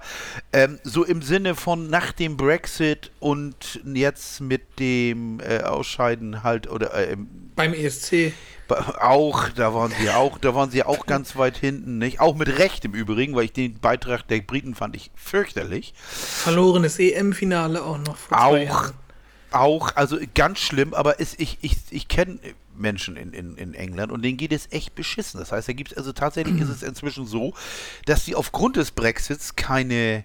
ähm, so im Sinne von nach dem Brexit und jetzt mit dem äh, Ausscheiden halt oder äh, Beim ESC. auch, da waren sie auch, da waren sie auch ganz weit hinten, nicht? Auch mit Recht im Übrigen, weil ich den Beitrag der Briten fand ich fürchterlich. Verlorenes EM-Finale auch noch vor Auch. Auch, also ganz schlimm, aber es, ich, ich, ich kenne Menschen in, in, in England und denen geht es echt beschissen. Das heißt, da gibt es, also tatsächlich ist es inzwischen so, dass sie aufgrund des Brexits keine,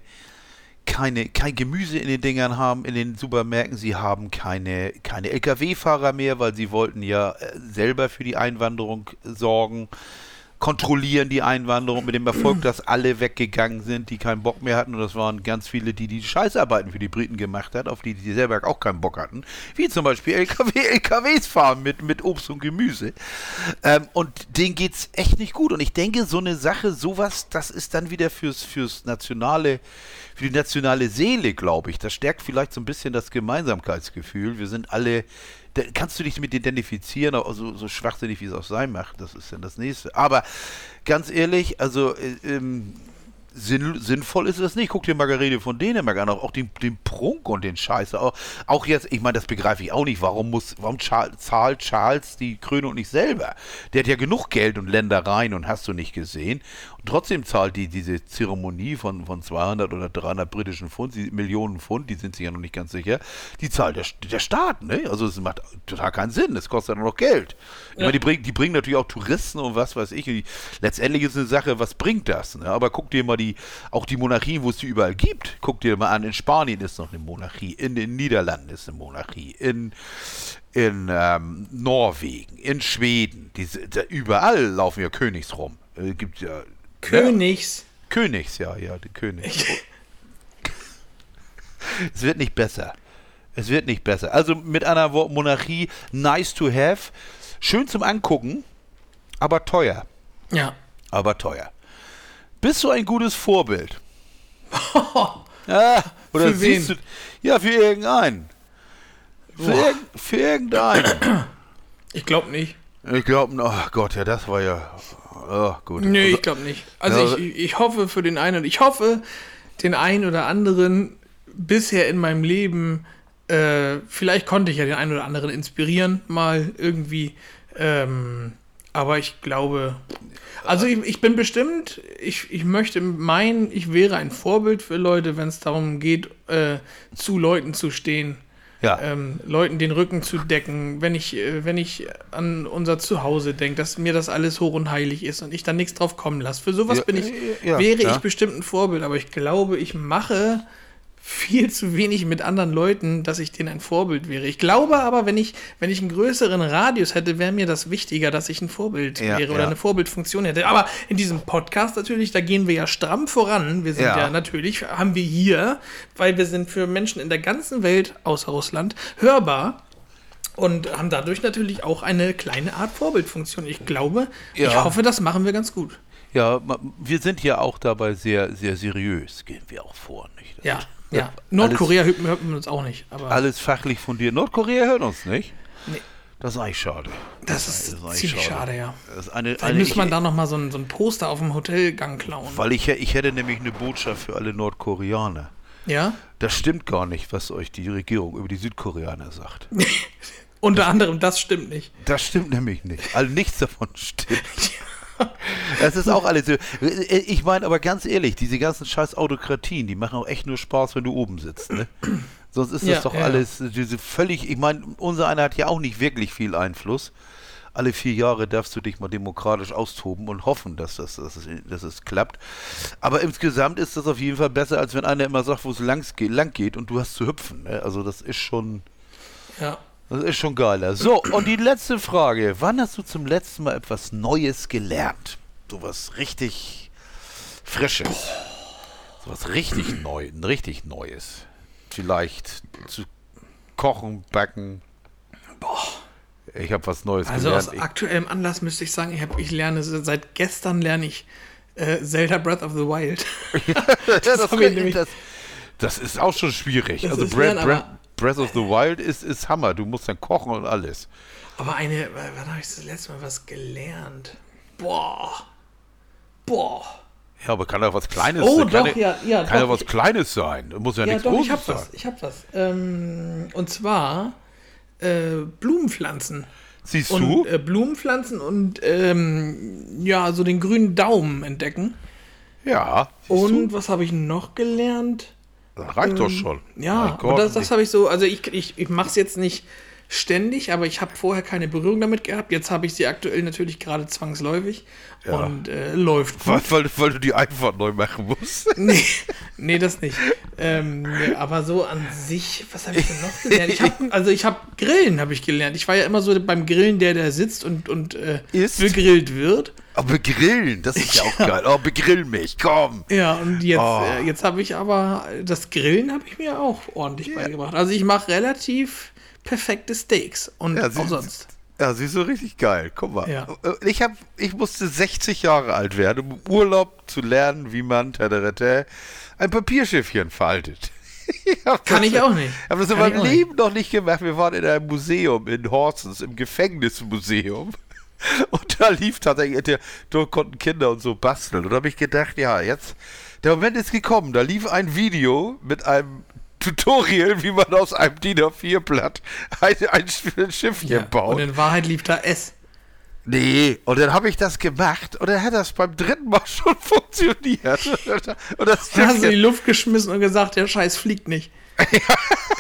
keine, kein Gemüse in den Dingern haben, in den Supermärkten. Sie haben keine, keine Lkw-Fahrer mehr, weil sie wollten ja äh, selber für die Einwanderung sorgen, kontrollieren die Einwanderung mit dem Erfolg, dass alle weggegangen sind, die keinen Bock mehr hatten. Und das waren ganz viele, die die Scheißarbeiten für die Briten gemacht hat, auf die die selber auch keinen Bock hatten. Wie zum Beispiel LKW, LKWs fahren mit, mit Obst und Gemüse. Ähm, und denen geht's echt nicht gut. Und ich denke, so eine Sache, sowas, das ist dann wieder fürs, fürs nationale, für die nationale Seele, glaube ich. Das stärkt vielleicht so ein bisschen das Gemeinsamkeitsgefühl. Wir sind alle, da kannst du dich mit identifizieren, auch so, so schwachsinnig wie es auch sein macht. Das ist dann das nächste. Aber ganz ehrlich, also äh, ähm, Sinn, sinnvoll ist es nicht. Guck dir Margarete von Dänemark an, auch, auch den, den Prunk und den Scheiße. Auch, auch jetzt, ich meine, das begreife ich auch nicht. Warum muss, warum Charles, zahlt Charles die Krönung nicht selber? Der hat ja genug Geld und Ländereien und hast du nicht gesehen. Und trotzdem zahlt die diese Zeremonie von, von 200 oder 300 britischen Pfund, die Millionen Pfund, die sind sich ja noch nicht ganz sicher, die zahlt der, der Staat, ne? Also es macht total keinen Sinn. Es kostet ja noch Geld. Ich meine, die bringen, die bringen natürlich auch Touristen und was weiß ich. Und die, letztendlich ist eine Sache, was bringt das? Ne? Aber guck dir mal die die, auch die Monarchien, wo es die überall gibt, guck dir mal an, in Spanien ist noch eine Monarchie, in den Niederlanden ist eine Monarchie, in, in ähm, Norwegen, in Schweden, diese, da, überall laufen ja Königs rum. Äh, gibt ja. Königs. Ja, Königs, ja, ja, die König. es wird nicht besser. Es wird nicht besser. Also mit einer Monarchie, nice to have, schön zum Angucken, aber teuer. Ja. Aber teuer. Bist du ein gutes Vorbild? ja, oder Für siehst wen? du. Ja, für irgendeinen. Für, irg für irgendeinen. Ich glaube nicht. Ich glaube, oh Gott, ja, das war ja. Oh, gut. Nee, Also, ich glaube nicht. Also Ja, ich, ich hoffe für den einen, ich hoffe den einen oder anderen bisher in meinem Leben, äh, vielleicht konnte ich ja den einen oder anderen inspirieren, mal irgendwie. Ähm, aber ich glaube, also ich, ich bin bestimmt, ich, ich möchte meinen, ich wäre ein Vorbild für Leute, wenn es darum geht, äh, zu Leuten zu stehen, ja. ähm, Leuten den Rücken zu decken, wenn ich, äh, wenn ich an unser Zuhause denke, dass mir das alles hoch und heilig ist und ich da nichts drauf kommen lasse. Für sowas Ja, bin ich, ja, wäre ich bestimmt ein Vorbild, aber ich glaube, ich mache viel zu wenig mit anderen Leuten, dass ich denen ein Vorbild wäre. Ich glaube aber, wenn ich, wenn ich einen größeren Radius hätte, wäre mir das wichtiger, dass ich ein Vorbild Ja, wäre oder ja. eine Vorbildfunktion hätte. Aber in diesem Podcast natürlich, da gehen wir ja stramm voran. Wir sind ja, Ja. natürlich, haben wir hier, weil wir sind für Menschen in der ganzen Welt, außer Russland, hörbar. Und haben dadurch natürlich auch eine kleine Art Vorbildfunktion. Ich glaube, ich Ja. hoffe, das machen wir ganz gut. Ja, wir sind ja auch dabei sehr, sehr seriös, gehen wir auch vor, nicht? Ja, ja. Nordkorea hört, hört man uns auch nicht. Aber Alles fachlich fundiert. Nordkorea hört uns nicht. Nee. Das ist eigentlich schade. das ist eigentlich ziemlich schade, ja. Das ist eine, Vielleicht eine, müsste man ich, da nochmal so ein, so ein Poster auf dem Hotelgang klauen. weil ich, ich hätte nämlich eine Botschaft für alle Nordkoreaner. Ja? Das stimmt gar nicht, was euch die Regierung über die Südkoreaner sagt. Unter anderem, das stimmt nicht. Das stimmt nämlich nicht. Also nichts davon stimmt. Das ist auch alles so. Ich meine aber ganz ehrlich, diese ganzen scheiß Autokratien, die machen auch echt nur Spaß, wenn du oben sitzt. Ne? Sonst ist das Ja, doch ja, alles diese völlig. Ich meine, unser einer hat ja auch nicht wirklich viel Einfluss. Alle vier Jahre darfst du dich mal demokratisch austoben und hoffen, dass das, dass es, dass es klappt. Aber insgesamt ist das auf jeden Fall besser, als wenn einer immer sagt, wo es lang geht, lang geht und du hast zu hüpfen. Ne? Also das ist schon. Ja. Das ist schon geiler. So, und die letzte Frage. Wann hast du zum letzten Mal etwas Neues gelernt? So was richtig Frisches. So was richtig neu, richtig Neues. Vielleicht zu kochen, backen. Ich habe was Neues Also aus gelernt. aktuellem Anlass müsste ich sagen, ich, hab, ich lerne, seit gestern lerne ich äh, Zelda Breath of the Wild. Das, nämlich- das, das ist auch schon schwierig. Das Also Breath, Breath, Breath of the Wild ist, ist Hammer. Du musst dann kochen und alles. Aber eine, wann habe ich das letzte Mal was gelernt? Boah. Boah. Ja, aber kann doch was Kleines Oh, sein. Kann doch, ja, ja, Kann doch, ja was ich- Kleines sein. Muss ja, Ja, nichts doch, Großes ich hab sein. was. Ich hab was. Ähm, und zwar äh, Blumenpflanzen. Siehst Und du? äh, Blumenpflanzen und ähm, ja, so den grünen Daumen entdecken. Ja. Und was habe ich noch gelernt? Das reicht doch schon. Ja, Gott, das, das habe ich so, also ich, ich, ich mache es jetzt nicht ständig, aber ich habe vorher keine Berührung damit gehabt. Jetzt habe ich sie aktuell natürlich gerade zwangsläufig Ja. und äh, läuft weil, gut. weil, weil du die einfach neu machen musst. nee, nee, das nicht. Ähm, nee, aber so an sich, was habe ich denn noch gelernt? Ich hab, also ich habe Grillen habe ich gelernt. Ich war ja immer so beim Grillen, der der sitzt und, und äh, Isst. begrillt wird. Aber grillen, das ist ja auch geil. Oh, begrill mich, komm. Ja, und jetzt, Oh. äh, jetzt habe ich aber, das Grillen habe ich mir auch ordentlich beigebracht. Also ich mache relativ perfekte Steaks und Ja, auch sie- sonst. Ja, siehst du richtig geil. Guck mal. Ja. Ich, hab, ich musste 60 Jahre alt werden, um im Urlaub zu lernen, wie man tadadada, ein Papierschiffchen faltet. Ich Kann ich auch nicht. Ich habe das in meinem auch nicht. Leben noch nicht gemacht. Wir waren in einem Museum in Horsens, im Gefängnismuseum. Und da lief tatsächlich, dort konnten Kinder und so basteln. Und da habe ich gedacht, ja, jetzt, der Moment ist gekommen. Da lief ein Video mit einem Tutorial, wie man aus einem DIN A4-Blatt ein, ein Schiffchen Ja, baut. und in Wahrheit lief da S. Nee, und dann habe ich das gemacht und dann hat das beim dritten Mal schon funktioniert. Und das Dann hast du in die Luft geschmissen und gesagt, der Scheiß fliegt nicht.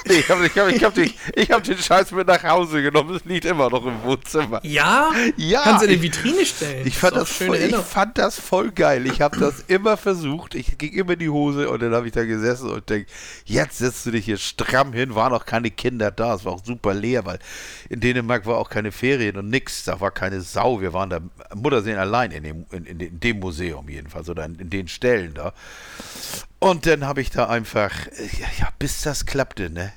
Ich habe ich hab, ich hab den, ich hab den Scheiß mit nach Hause genommen. Es liegt immer noch im Wohnzimmer. Ja? Ja, Kannst du in die ich- Vitrine stellen. Ich fand, das voll, ich fand das voll geil. Ich habe das immer versucht. Ich ging immer in die Hose und dann habe ich da gesessen und denk, jetzt setzt du dich hier stramm hin. Waren auch keine Kinder da. Es war auch super leer, weil in Dänemark war auch keine Ferien und nix. Da war keine Sau. Wir waren da Muttersehen allein in dem, in, in dem Museum jedenfalls oder in, in den Stellen da. Und dann habe ich da einfach, ja, ja, bis das klappte, ne?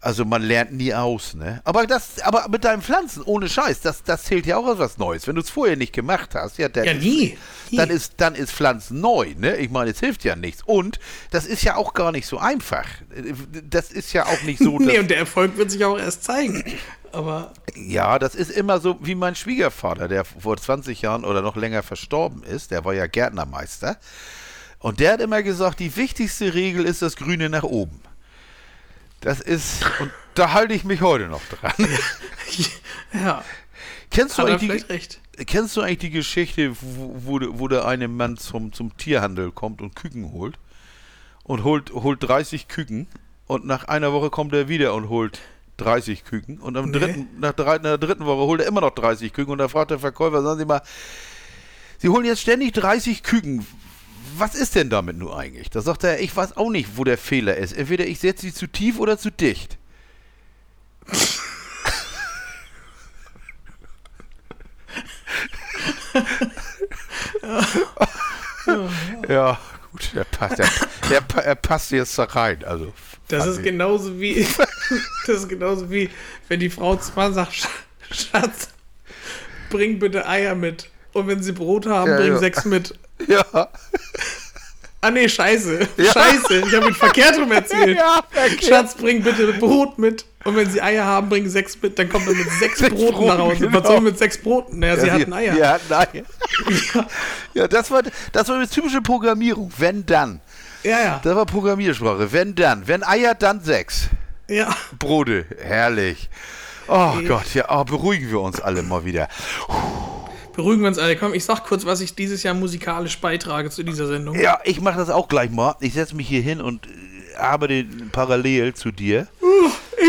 Also man lernt nie aus, ne? Aber das, aber mit deinen Pflanzen, ohne Scheiß, das, das zählt ja auch als was Neues. Wenn du es vorher nicht gemacht hast, ja, dann, Ja, nie. nie. dann ist, dann ist Pflanzen neu, ne? Ich meine, es hilft ja nichts. Und das ist ja auch gar nicht so einfach. Das ist ja auch nicht so, nee, und der Erfolg wird sich auch erst zeigen. Aber ja, das ist immer so wie mein Schwiegervater, der vor 20 Jahren oder noch länger verstorben ist. Der war ja Gärtnermeister. Und der hat immer gesagt, die wichtigste Regel ist das Grüne nach oben. Das ist, und da halte ich mich heute noch dran. ja, Kennst du, eigentlich die, kennst du eigentlich die Geschichte, wo, wo der eine Mann zum, zum Tierhandel kommt und Küken holt? Und holt, holt 30 Küken und nach einer Woche kommt er wieder und holt 30 Küken und am Nee. dritten, nach, drei, nach der dritten Woche holt er immer noch 30 Küken und da fragt der Verkäufer, sagen Sie mal, Sie holen jetzt ständig 30 Küken. Was ist denn damit nur eigentlich? Da sagt er, ich weiß auch nicht, wo der Fehler ist. Entweder ich setze sie zu tief oder zu dicht. Ja, gut, der passt, der, der, er passt jetzt da rein. Also, Das ist ich. genauso wie, das ist genauso wie, wenn die Frau zwar sagt, "Sch- Schatz, bring bitte Eier mit. Und wenn sie Brot haben, Ja, bring ja. sechs mit. Ja, Ah nee, scheiße. Ja. Scheiße, ich habe ihn verkehrt rum erzählt. Ja, verkehrt. Schatz, bring bitte Brot mit. Und wenn sie Eier haben, bring sechs mit. Dann kommt er mit sechs, Sechs Broten nach Hause. Broten, Was soll genau. mit sechs Broten? Naja, sie ja, hatten Eier. Ja, nein. Ja, das war, das war eine typische Programmierung. Wenn dann. ja. ja. Das war Programmiersprache. Wenn dann. Wenn Eier, dann sechs. ja. Brote. Herrlich. Oh Gott, ja, oh, beruhigen wir uns alle mal wieder. Beruhigen wir uns alle. Komm, ich sag kurz, was ich dieses Jahr musikalisch beitrage zu dieser Sendung. Ja, ich mache das auch gleich mal. Ich setze mich hier hin und äh, arbeite parallel zu dir.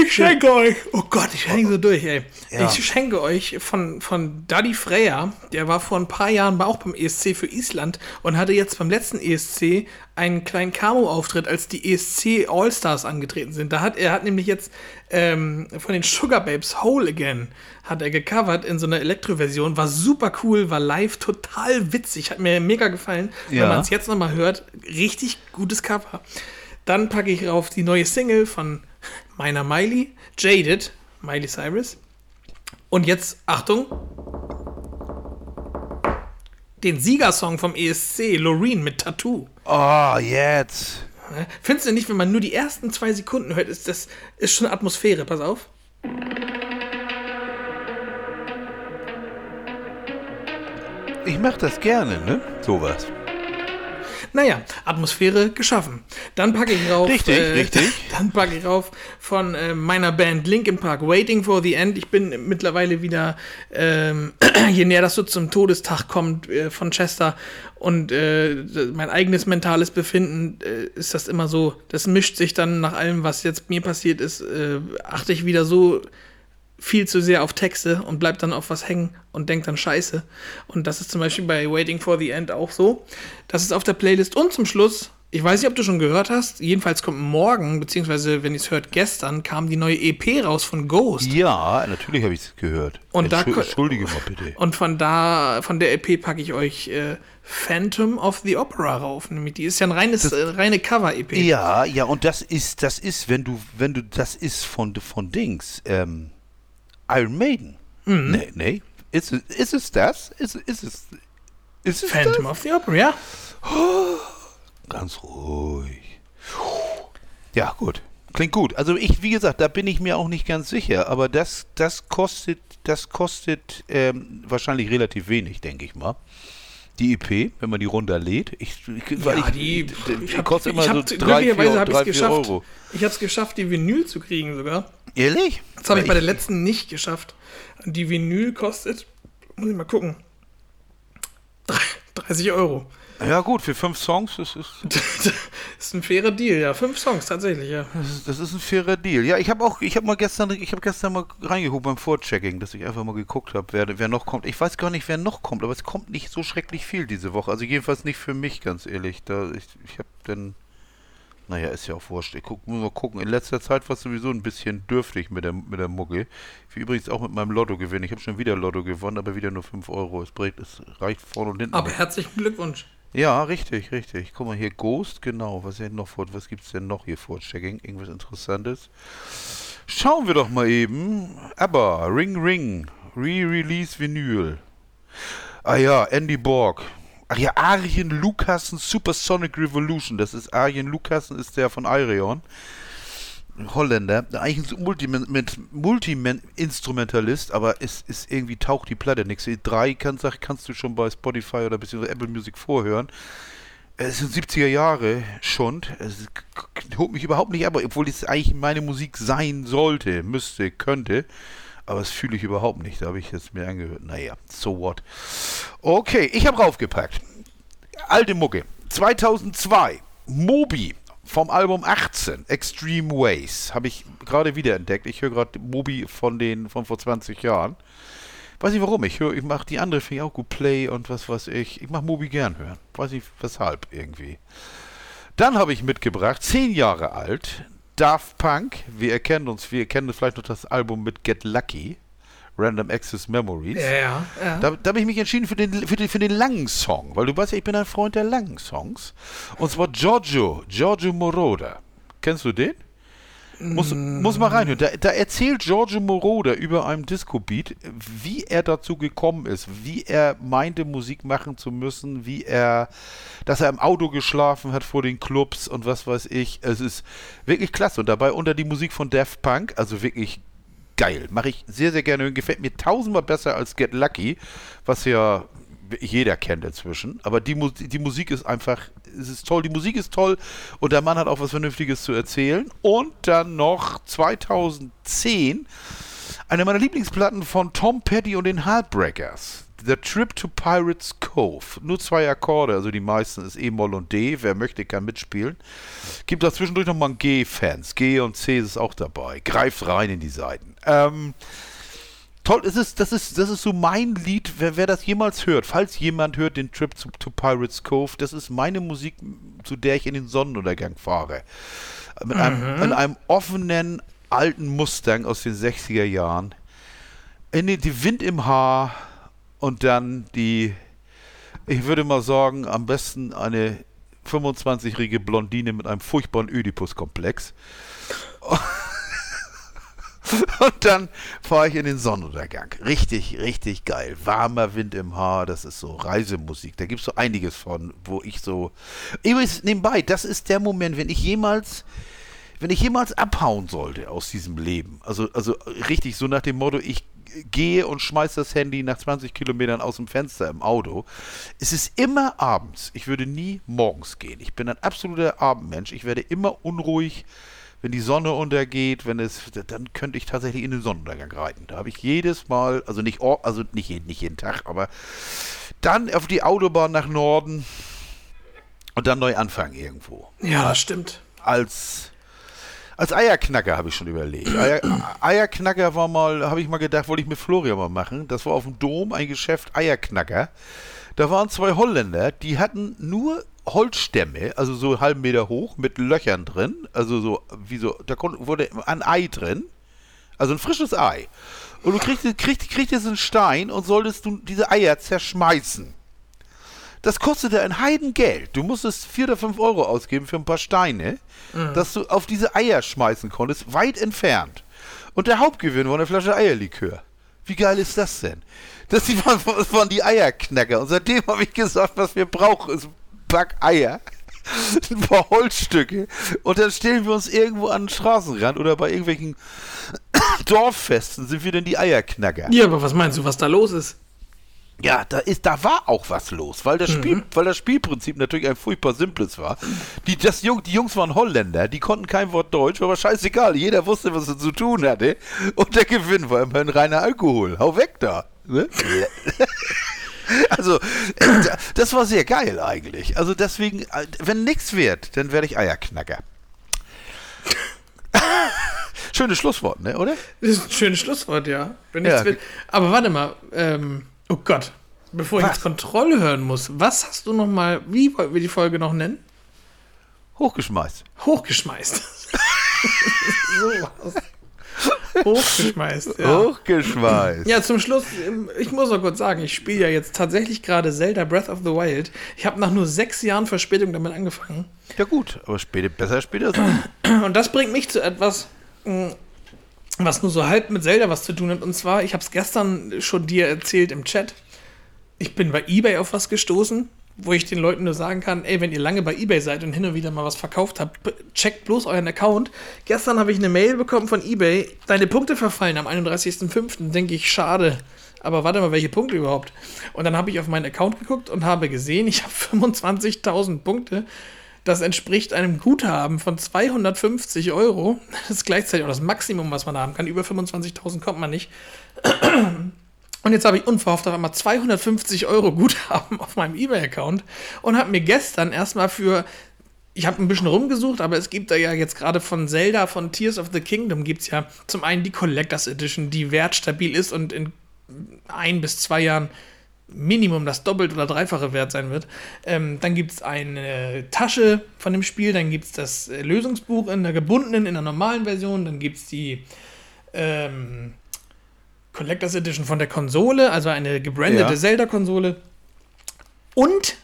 Ich schenke euch. Oh Gott, ich hänge so durch, ey. Ja. Ich schenke euch von, von Daddy Freya, der war vor ein paar Jahren auch beim ESC für Island und hatte jetzt beim letzten ESC einen kleinen Camo-Auftritt, als die ESC All-Stars angetreten sind. Da hat er hat nämlich jetzt ähm, von den Sugar Babes Whole Again hat er gecovert in so einer Elektro-Version. War super cool, war live total witzig, hat mir mega gefallen. Ja. Wenn man es jetzt nochmal hört, richtig gutes Cover. Dann packe ich rauf die neue Single von meiner Miley, Jaded, Miley Cyrus. Und jetzt, Achtung, den Siegersong vom ESC, Loreen mit Tattoo. Oh, jetzt. Findest du nicht, wenn man nur die ersten zwei Sekunden hört, ist das ist schon Atmosphäre, pass auf. Ich mache das gerne, ne? Sowas. Naja, Atmosphäre geschaffen. Dann packe ich rauf. Richtig, richtig. Dann packe ich rauf von äh, meiner Band Linkin Park, Waiting for the End. Ich bin mittlerweile wieder, ähm, je näher das so zum Todestag kommt äh, von Chester und äh, mein eigenes mentales Befinden, äh, ist das immer so, das mischt sich dann nach allem, was jetzt mir passiert ist, äh, achte ich wieder so viel zu sehr auf Texte und bleibt dann auf was hängen und denkt dann Scheiße. Und das ist zum Beispiel bei Waiting for the End auch so. Das ist auf der Playlist. Und zum Schluss, ich weiß nicht, ob du schon gehört hast, jedenfalls kommt morgen, beziehungsweise wenn ihr es hört, gestern kam die neue EP raus von Ghost. Ja, natürlich habe ich es gehört. Und da Entschu- ko- Entschuldige mal bitte. Und von da, von der EP packe ich euch äh, Phantom of the Opera rauf. Nämlich die ist ja ein reines, äh, reine Cover-EP. Ja, ja, und das ist, das ist, wenn du, wenn du, das ist von, von Dings, ähm, Iron Maiden. Mhm. Nee, nee. Ist es, ist es das? Ist, ist es, ist es Phantom of the Opera, ja. das? Ganz ruhig. Ja, gut. Klingt gut. Also ich, wie gesagt, da bin ich mir auch nicht ganz sicher, aber das, das kostet, das kostet ähm, wahrscheinlich relativ wenig, denke ich mal. Die EP, wenn man die runterlädt. Ich, ich, Ja, ich, die, die, ich hab, kostet immer ich so hab, ich drei, es vier geschafft. Euro. Ich habe es geschafft, die Vinyl zu kriegen sogar. Ehrlich? Das habe ich bei der letzten nicht geschafft. Die Vinyl kostet, muss ich mal gucken, drei- 30 Euro. Ja, gut, für fünf Songs, das ist. das ist ein fairer Deal, ja. Fünf Songs, tatsächlich, ja. Das ist, das ist ein fairer Deal. Ja, ich habe auch, ich habe mal gestern, ich habe gestern mal reingeguckt beim Vorchecking, dass ich einfach mal geguckt habe, wer, wer noch kommt. Ich weiß gar nicht, wer noch kommt, aber es kommt nicht so schrecklich viel diese Woche. Also jedenfalls nicht für mich, ganz ehrlich. Da, ich ich habe dann. Naja, ist ja auch wurscht. Ich guck, muss mal gucken. In letzter Zeit war es sowieso ein bisschen dürftig mit der, mit der Mucke. Wie übrigens auch mit meinem Lotto gewinnen. Ich habe schon wieder Lotto gewonnen, aber wieder nur 5 Euro. Es, bringt, es reicht vorne und hinten. Aber herzlichen Glückwunsch. Ja, richtig, richtig. Guck mal hier, Ghost, genau. Was, was gibt's denn noch hier vor Checking? Irgendwas Interessantes? Schauen wir doch mal eben. Aber, Ring Ring, Re-Release Vinyl. Ah ja, Andy Borg. Ach ja, Arjen Lucassen Supersonic Revolution. Das ist Arjen Lucassen, ist der von Ireon. Holländer. Eigentlich ein Multi-Instrumentalist, aber es ist irgendwie taucht die Platte nichts. Drei kannst, kannst du schon bei Spotify oder beziehungsweise Apple Music vorhören. Es sind 70er Jahre schon. Es holt mich überhaupt nicht ab, obwohl es eigentlich meine Musik sein sollte, müsste, könnte. Aber das fühle ich überhaupt nicht. Da habe ich jetzt mir angehört. Naja, so what. Okay, ich habe raufgepackt. Alte Mucke. 2002. Moby vom Album 18. Extreme Ways. Habe ich gerade wiederentdeckt. Ich höre gerade Moby von den von vor 20 Jahren. Weiß nicht warum. Ich höre, ich mache die andere finde ich auch gut. Play und was weiß ich. Ich mache Moby gern hören. Weiß nicht weshalb irgendwie. Dann habe ich mitgebracht, 10 Jahre alt, Daft Punk. Wir erkennen uns, wir kennen vielleicht noch das Album mit Get Lucky. Random Access Memories. Ja, ja. Da, da habe ich mich entschieden für den, für, den, für den langen Song, weil du weißt ja, ich bin ein Freund der langen Songs. Und zwar Giorgio, Giorgio Moroder. Kennst du den? Muss, muss mal reinhören. Da, da erzählt Giorgio Moroder über einen Disco-Beat, wie er dazu gekommen ist, wie er meinte, Musik machen zu müssen, wie er, dass er im Auto geschlafen hat vor den Clubs und was weiß ich. Es ist wirklich klasse. Und dabei unter die Musik von Daft Punk, also wirklich geil. Mache ich sehr, sehr gerne. Gefällt mir tausendmal besser als Get Lucky, was ja jeder kennt inzwischen. Aber die, die Musik ist einfach, es ist toll. Die Musik ist toll und der Mann hat auch was Vernünftiges zu erzählen. Und dann noch 2010 eine meiner Lieblingsplatten von Tom Petty und den Heartbreakers. The Trip to Pirates Cove. Nur zwei Akkorde, also die meisten ist E-Moll und D. Wer möchte, kann mitspielen. Gibt da zwischendurch nochmal ein G-Fans. G und C ist auch dabei. Greift rein in die Seiten. Ähm, toll, es ist, das, ist, das ist so mein Lied, wer, wer das jemals hört. Falls jemand hört den Trip to, to Pirates Cove, das ist meine Musik, zu der ich in den Sonnenuntergang fahre. Mit einem, in einem offenen alten Mustang aus den 60er Jahren. In den, die Wind im Haar und dann die, ich würde mal sagen, am besten eine 25-jährige Blondine mit einem furchtbaren Ödipus-Komplex. Und dann fahre ich in den Sonnenuntergang. Richtig, richtig geil. Warmer Wind im Haar, das ist so Reisemusik. Da gibt es so einiges von, wo ich so. Übrigens, nebenbei, das ist der Moment, wenn ich jemals, wenn ich jemals abhauen sollte aus diesem Leben. Also, also richtig so nach dem Motto, ich gehe und schmeiße das Handy nach 20 Kilometern aus dem Fenster im Auto. Es ist immer abends. Ich würde nie morgens gehen. Ich bin ein absoluter Abendmensch. Ich werde immer unruhig wenn die Sonne untergeht, wenn es, dann könnte ich tatsächlich in den Sonnenuntergang reiten. Da habe ich jedes Mal, also nicht, also nicht, jeden- nicht jeden Tag, aber dann auf die Autobahn nach Norden und dann neu anfangen irgendwo. Ja, stimmt. Als, als Eierknacker habe ich schon überlegt. Eier, Eierknacker war mal, habe ich mal gedacht, wollte ich mit Florian mal machen. Das war auf dem Dom ein Geschäft Eierknacker. Da waren zwei Holländer, die hatten nur Holzstämme, also so einen halben Meter hoch, mit Löchern drin. Also so, wie so, da wurde ein Ei drin. Also ein frisches Ei. Und du kriegst, kriegst, kriegst einen Stein und solltest du diese Eier zerschmeißen. Das kostete ein Heidengeld. Du musstest vier oder fünf Euro ausgeben für ein paar Steine, dass du auf diese Eier schmeißen konntest, weit entfernt. Und der Hauptgewinn war eine Flasche Eierlikör. Wie geil ist das denn? Das waren, das waren die Eierknacker. Und seitdem habe ich gesagt, was wir brauchen, ist ein Pack Eier, ein paar Holzstücke. Und dann stellen wir uns irgendwo an den Straßenrand oder bei irgendwelchen Dorffesten sind wir denn die Eierknacker. Ja, aber was meinst du, was da los ist? Ja, da ist, da war auch was los, weil das Spiel, weil das Spielprinzip natürlich ein furchtbar simples war. Die, das Jung, die Jungs waren Holländer, die konnten kein Wort Deutsch, aber scheißegal, jeder wusste, was er zu tun hatte. Und der Gewinn war immerhin reiner Alkohol. Hau weg da. Ne? Also, äh, das war sehr geil eigentlich. Also deswegen, äh, wenn nichts wird, dann werde ich Eierknacker. Schönes Schlusswort, ne, oder? Das ist ein schönes Schlusswort, ja. Wenn Ja. nichts wird. Aber warte mal, ähm, oh Gott, bevor ich Was? jetzt Kontrolle hören muss, was hast du noch mal, wie wollten wir die Folge noch nennen? Hochgeschmeißt. Hochgeschmeißt. so was. Hochgeschmeißt, ja. Hochgeschmeißt. Ja, zum Schluss, ähm, ich muss noch kurz sagen, ich spiele ja jetzt tatsächlich gerade Zelda Breath of the Wild. Ich habe nach nur sechs Jahren Verspätung damit angefangen. Ja gut, aber später, besser später sein. Und das bringt mich zu etwas, mh, was nur so halb mit Zelda was zu tun hat. Und zwar, ich habe es gestern schon dir erzählt im Chat. Ich bin bei eBay auf was gestoßen, wo ich den Leuten nur sagen kann, ey, wenn ihr lange bei eBay seid und hin und wieder mal was verkauft habt, checkt bloß euren Account. Gestern habe ich eine Mail bekommen von eBay, deine Punkte verfallen am 31.05. Denke ich, schade. Aber warte mal, welche Punkte überhaupt? Und dann habe ich auf meinen Account geguckt und habe gesehen, ich habe 25.000 Punkte. Das entspricht einem Guthaben von 250 Euro. Das ist gleichzeitig auch das Maximum, was man haben kann. Über 25.000 kommt man nicht. Und jetzt habe ich unverhofft auf einmal 250 Euro Guthaben auf meinem eBay-Account und habe mir gestern erstmal für. Ich habe ein bisschen rumgesucht, aber es gibt da ja jetzt gerade von Zelda, von Tears of the Kingdom, gibt es ja zum einen die Collectors Edition, die wertstabil ist und in ein bis zwei Jahren Minimum das Doppelt- oder Dreifache wert sein wird. Ähm, dann gibt es eine Tasche von dem Spiel, dann gibt es das äh, Lösungsbuch in der gebundenen, in der normalen Version, dann gibt es die ähm, Collectors Edition von der Konsole, also eine gebrandete Ja. Zelda-Konsole. Und,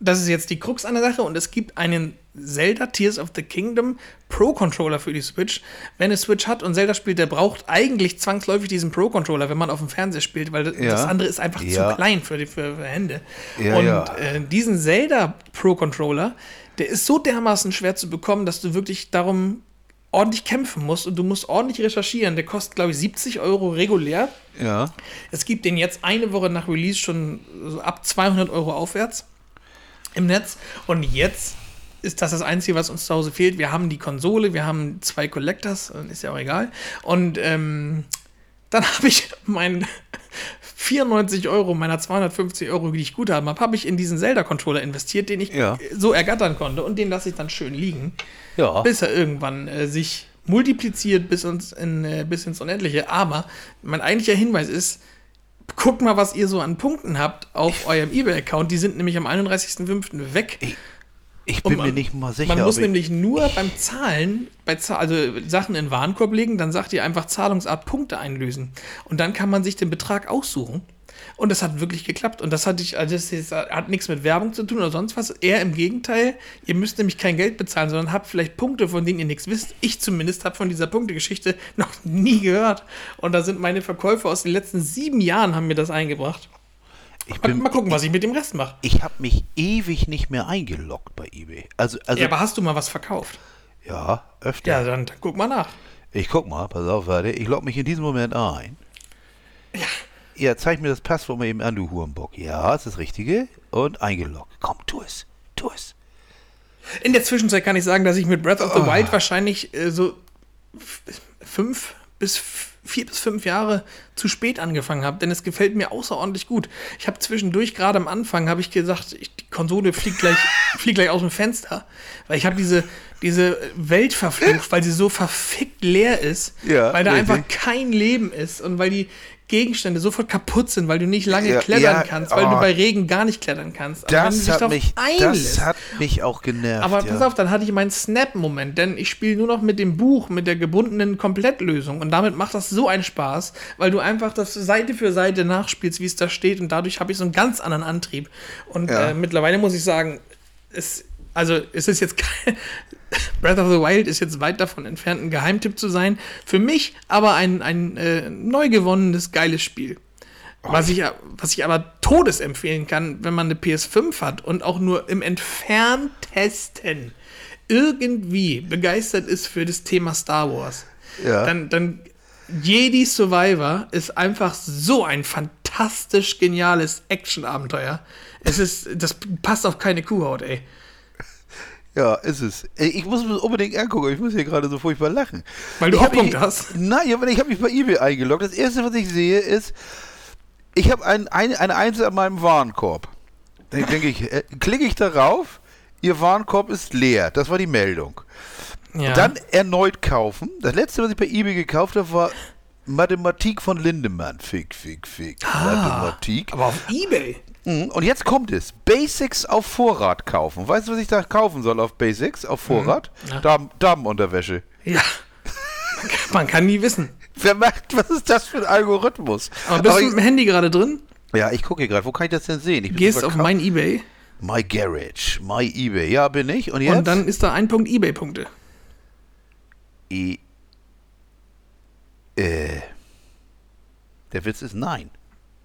das ist jetzt die Krux an der Sache, und es gibt einen Zelda Tears of the Kingdom Pro-Controller für die Switch. Wer eine Switch hat und Zelda spielt, der braucht eigentlich zwangsläufig diesen Pro-Controller, wenn man auf dem Fernseher spielt, weil das, Ja. das andere ist einfach Ja. zu klein für, die, für, für Hände. Ja, und. Äh, diesen Zelda Pro-Controller, der ist so dermaßen schwer zu bekommen, dass du wirklich darum ordentlich kämpfen musst und du musst ordentlich recherchieren. Der kostet, glaube ich, 70 Euro regulär. Ja. Es gibt den jetzt eine Woche nach Release schon ab 200 Euro aufwärts im Netz. Und jetzt ist das das Einzige, was uns zu Hause fehlt. Wir haben die Konsole, wir haben zwei Collectors, ist ja auch egal. Und ähm, dann habe ich meinen 94 Euro meiner 250 Euro, die ich gut habe, habe ich in diesen Zelda-Controller investiert, den ich Ja. so ergattern konnte. Und den lasse ich dann schön liegen Ja. bis er irgendwann äh, sich multipliziert bis, uns in, äh, bis ins Unendliche. Aber mein eigentlicher Hinweis ist, guckt mal, was ihr so an Punkten habt auf eurem eBay-Account. Die sind nämlich am 31.05. weg. Ich Und bin man- mir nicht mal sicher. Man muss ich- nämlich nur beim Zahlen, bei Zahl, also Sachen in den Warenkorb legen, dann sagt ihr einfach Zahlungsart Punkte einlösen. Und dann kann man sich den Betrag aussuchen. Und das hat wirklich geklappt. Und das hat, ich, also das hat nichts mit Werbung zu tun oder sonst was. Eher im Gegenteil. Ihr müsst nämlich kein Geld bezahlen, sondern habt vielleicht Punkte, von denen ihr nichts wisst. Ich zumindest habe von dieser Punktegeschichte noch nie gehört. Und da sind meine Verkäufer aus den letzten sieben Jahren haben mir das eingebracht. ich Mal, bin, mal gucken, was ich mit dem Rest mache. ich habe mich ewig nicht mehr eingeloggt bei eBay. Also, also Ja, aber hast du mal was verkauft? ja, öfter. Ja, dann, dann guck mal nach. Ich guck mal, pass auf, warte. Ich logge mich in diesem Moment ein. Ja. Ja, zeig mir das Passwort mal eben an, du Hurenbock. Ja, ist das Richtige. Und eingeloggt. Komm, tu es. Tu es. In der Zwischenzeit kann ich sagen, dass ich mit Breath of the Ah. Wild wahrscheinlich äh, so fünf bis vier bis fünf Jahre zu spät angefangen habe, denn es gefällt mir außerordentlich gut. Ich habe zwischendurch gerade am Anfang habe ich gesagt, ich, die Konsole fliegt gleich, fliegt gleich aus dem Fenster, weil ich habe diese diese Welt verflucht, weil sie so verfickt leer ist, Ja, weil da richtig. einfach kein Leben ist und weil die Gegenstände sofort kaputt sind, weil du nicht lange Ja, klettern ja, kannst, weil du oh. bei Regen gar nicht klettern kannst. Aber du Das hat, mich, einlässt- das hat mich auch genervt. aber ja. pass auf, dann hatte ich meinen Snap-Moment, denn ich spiele nur noch mit dem Buch, mit der gebundenen Komplettlösung. Und damit macht das so einen Spaß, weil du einfach das Seite für Seite nachspielst, wie es da steht. Und dadurch habe ich so einen ganz anderen Antrieb. Und Ja. äh, mittlerweile muss ich sagen, es, also es ist jetzt kein. Breath of the Wild ist jetzt weit davon entfernt, ein Geheimtipp zu sein. Für mich aber ein, ein äh, neu gewonnenes, geiles Spiel. Was ich, was ich aber todes empfehlen kann, wenn man eine PS5 hat und auch nur im entferntesten irgendwie begeistert ist für das Thema Star Wars, Ja. dann, dann Jedi Survivor ist einfach so ein fantastisch geniales Action-Abenteuer. Es ist, das passt auf keine Kuhhaut, ey. Ja, ist es. Ich muss mir das unbedingt angucken. Ich muss hier gerade so furchtbar lachen. Weil du Hauptpunkt mich- hast. Nein, aber ich habe mich bei eBay eingeloggt. Das erste, was ich sehe, ist, Ich habe ein, ein, eine Eins an meinem Warenkorb. Dann denke ich, äh, klicke ich darauf, Ihr Warenkorb ist leer. Das war die Meldung. Ja. Dann erneut kaufen. Das letzte, was ich bei eBay gekauft habe, war Mathematik von Lindemann. Fick, fick, fick. Mathematik. aber auf Ebay. Mhm. Und jetzt kommt es. Basics auf Vorrat kaufen. Weißt du, was ich da kaufen soll auf Basics, auf Vorrat? Mhm. Ja. Damen, Damenunterwäsche. Ja. Man kann nie wissen. Wer macht, was ist das für ein Algorithmus? Aber bist Aber du ich, mit dem Handy gerade drin? ja, ich gucke hier gerade. Wo kann ich das denn sehen? Ich Gehst auf mein Ebay My Garage, My eBay. Ja, bin ich. Und jetzt? und dann ist da ein Punkt Ebay-Punkte. E äh, der Witz ist nein.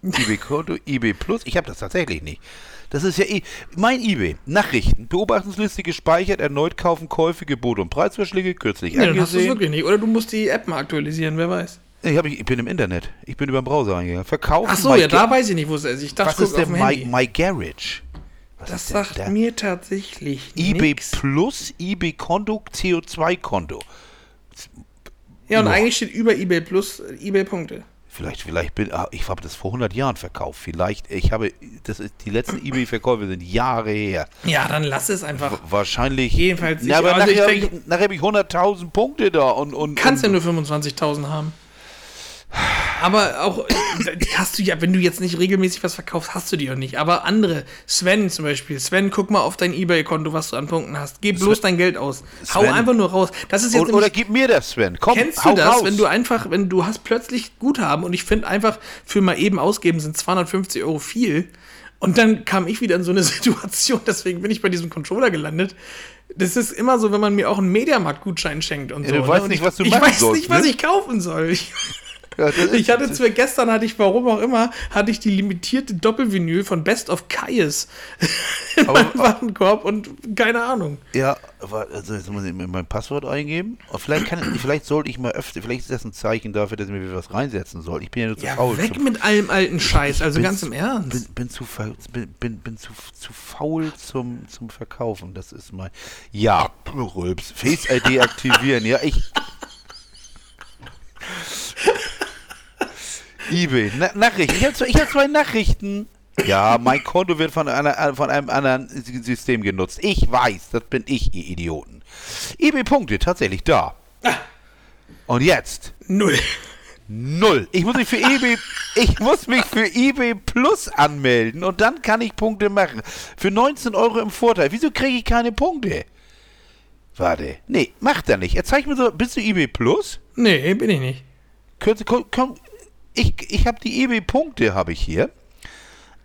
eBay-Konto, eBay Plus, ich habe das tatsächlich nicht. Das ist ja eh, mein eBay, Nachrichten, Beobachtungsliste gespeichert, erneut kaufen, Käufe, Gebote und Preisvorschläge, kürzlich Nee, dann hast du es angesehen. wirklich nicht. Oder du musst die App mal aktualisieren, wer weiß. Ich, hab, ich bin im Internet, ich bin über den Browser eingegangen. Verkaufen, Ach so, My ja, Ga- da weiß ich nicht, wo es ist. Ich dachte, Was ist denn My. My Garage? Was das sagt da? mir tatsächlich eBay nix. Plus, eBay-Konto, CO2-Konto. Ja, und Ja. eigentlich steht über Ebay Plus äh, Ebay-Punkte. Vielleicht, vielleicht bin ah, ich habe das vor 100 Jahren verkauft. Vielleicht, ich habe, das ist, die letzten eBay-Verkäufe sind Jahre her. Ja, dann lass es einfach. W- Wahrscheinlich. Jedenfalls, Na, aber also ich nachher, denk- habe ich, nachher habe ich 100.000 Punkte da und. und Kannst ja und, nur 25.000 haben. Aber auch, hast du ja, wenn du jetzt nicht regelmäßig was verkaufst, hast du die auch nicht. Aber andere, Sven zum Beispiel, Sven, guck mal auf dein Ebay-Konto, was du an Punkten hast. Gib bloß dein Geld aus. Hau Sven- einfach nur raus. Das ist jetzt oder, oder gib mir das, Sven. Komm, Kennst hau du das, raus. wenn du einfach, wenn du hast plötzlich Guthaben und ich finde einfach, für mal eben ausgeben sind 250 Euro viel. Und dann kam ich wieder in so eine Situation, deswegen bin ich bei diesem Controller gelandet. Das ist immer so, wenn man mir auch einen Mediamarkt-Gutschein schenkt und Ja, so. du ne? weißt Und nicht, ich, was du ich machen weiß sollst, nicht, was ne? ich kaufen soll. Ich, Ja, ich hatte zwar gestern hatte ich, warum auch immer, hatte ich die limitierte Doppelvinyl von Best of Kaius in Aber- meinem Warenkorb und keine Ahnung. Ja, also jetzt muss ich mir mein Passwort eingeben. Vielleicht, kann, vielleicht sollte ich mal öfter, vielleicht ist das ein Zeichen dafür, dass ich mir wieder was reinsetzen soll. Ich bin ja nur zu Ja, faul. weg zum- mit allem alten Scheiß, also ganz zu- im Ernst. Bin, bin, zu, bin, bin zu, zu faul zum, zum Verkaufen. Das ist mein. Ja, Rülps. Face ID aktivieren. Ja, ich. eBay. Na, Nachrichten. Ich habe zwei, hab zwei Nachrichten. Ja, mein Konto wird von, einer, von einem anderen System genutzt. Ich weiß, das bin ich, ihr Idioten. eBay-Punkte, tatsächlich da. Und jetzt Null. Null. Ich muss mich für eBay, ich muss mich für eBay Plus anmelden und dann kann ich Punkte machen. Für 19 Euro im Vorteil. Wieso kriege ich keine Punkte? Warte. Nee, macht er nicht. Er zeigt mir so, bist du eBay Plus? Nee, bin ich nicht. Könnt- komm, komm, ich ich habe die eBay Punkte, habe ich hier.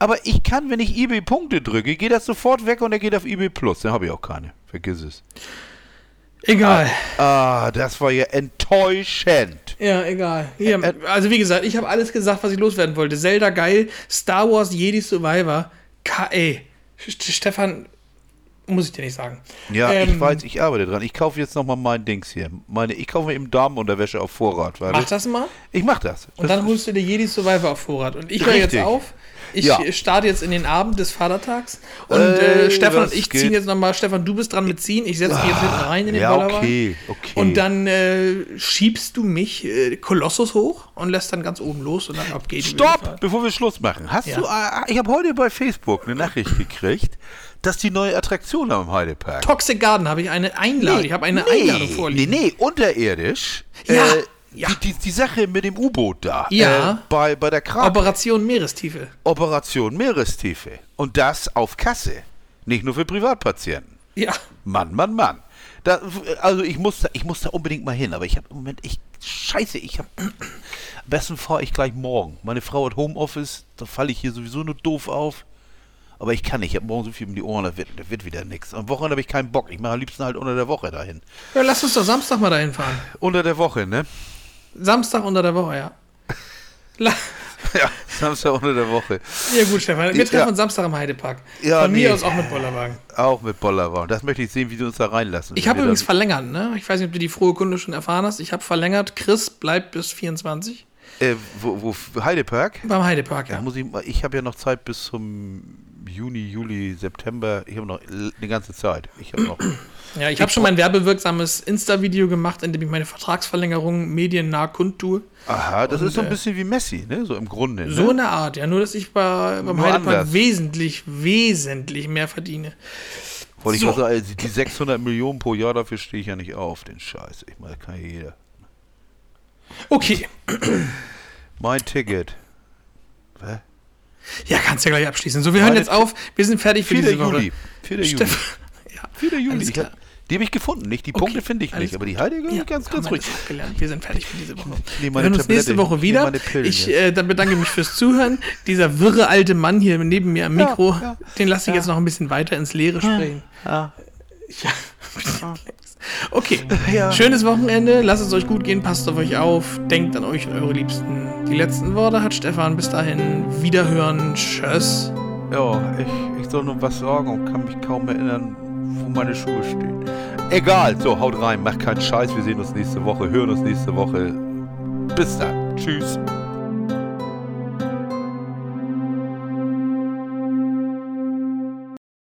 Aber ich kann, wenn ich eBay Punkte drücke, geht das sofort weg und er geht auf eBay Plus. Dann habe ich auch keine. Vergiss es. Egal. Ah, das war ja enttäuschend. Ja, egal. Hier, also wie gesagt, ich habe alles gesagt, was ich loswerden wollte. Zelda geil, Star Wars Jedi Survivor, K ey, St- Stefan, muss ich dir nicht sagen. Ja, ich Ähm, weiß, ich arbeite dran. Ich kaufe jetzt nochmal mein Dings hier. Meine, ich kaufe mir eben Damenunterwäsche auf Vorrat. Warte. Mach das mal Ich mach das. und das dann holst du dir Jedi Survivor auf Vorrat. Und ich höre jetzt auf. Ich Ja. starte jetzt in den Abend des Vatertags. Und Ey, äh, Stefan und ich geht? ziehen jetzt nochmal. Stefan, du bist dran mit ziehen. Ich setze mich jetzt hinten rein in den ja, Bollerwagen. okay, okay. Und dann äh, schiebst du mich äh, Kolossus hoch und lässt dann ganz oben los und dann ab Stopp, bevor wir Schluss machen. Hast Ja. du, ah, ich habe heute bei Facebook eine Nachricht gekriegt, dass die neue Attraktion am Heidepark. Toxic Garden habe ich eine Einladung. ich habe eine Einladung vorliegen. Nee, nee, unterirdisch. Ja, Äh, ja. Die, die, die Sache mit dem U-Boot da. Ja. Äh, bei, bei der Krake. Operation Meerestiefe. Operation Meerestiefe. Und das auf Kasse. Nicht nur für Privatpatienten. Ja. Mann, Mann, Mann. Da, also ich muss, da, ich muss da unbedingt mal hin, aber ich habe im Moment, ich, scheiße, ich habe, am besten fahre ich gleich morgen. Meine Frau hat Homeoffice, da falle ich hier sowieso nur doof auf. Aber ich kann nicht, ich habe morgen so viel um die Ohren, da wird, da wird wieder nichts. Am Wochenende habe ich keinen Bock, ich mache am liebsten halt unter der Woche dahin. ja. Lass uns doch Samstag mal dahin fahren. Unter der Woche, ne? Samstag unter der Woche, ja. La Ja, Samstag unter der Woche. ja gut, Stefan. Wir treffen Ja. uns Samstag im Heidepark. Ja, Von nee. mir aus auch mit Bollerwagen. Auch mit Bollerwagen. Das möchte ich sehen, wie du uns da reinlassen. Ich habe übrigens verlängert, ne? Ich weiß nicht, ob du die frohe Kunde schon erfahren hast. Ich habe verlängert. Chris bleibt bis 24 Äh, wo, wo, Heidepark? beim Heidepark, Ja, ja. muss ich, ich habe ja noch Zeit bis zum Juni, Juli, September. Ich habe noch eine ganze Zeit. Ich habe noch. Ja, ich habe schon mein werbewirksames Insta-Video gemacht, in dem ich meine Vertragsverlängerung mediennah kundtue. Aha, das Und, ist so ein äh, bisschen wie Messi, ne? So im Grunde. Ne? So der Art, ja. Nur, dass ich bei, beim Heidepark wesentlich, wesentlich mehr verdiene. Wollte ich so. sagen, also die 600 Millionen pro Jahr, dafür stehe ich ja nicht auf, den Scheiß. Ich meine, kann jeder. Okay. Mein Ticket. Hä? Ja, kannst ja gleich abschließen. So, wir hören Meine jetzt auf. Wir sind fertig für 4. diese Woche. Juli. 4. Juli. Steff ja, 4. Juli. alles klar. die habe ich gefunden, nicht? Die Okay, Punkte finde ich nicht, aber die Heidegger Ja, ganz, ganz ruhig. Wir sind fertig für diese Woche. Wir hören uns Tablette, nächste Woche wieder. Pillen Ich äh, dann bedanke mich fürs Zuhören. Dieser wirre alte Mann hier neben mir am Mikro, ja, den lasse ich ja. jetzt noch ein bisschen weiter ins Leere sprechen. Ja. Ja. Okay, schönes Wochenende. Lasst es euch gut gehen, passt auf euch auf, denkt an euch und eure Liebsten. Die letzten Worte hat Stefan. Bis dahin, wiederhören. Tschüss. Ja, ich, ich soll nur was sagen und kann mich kaum erinnern, wo meine Schuhe stehen. Egal, so, haut rein, macht keinen Scheiß. Wir sehen uns nächste Woche, hören uns nächste Woche. Bis dann. Tschüss.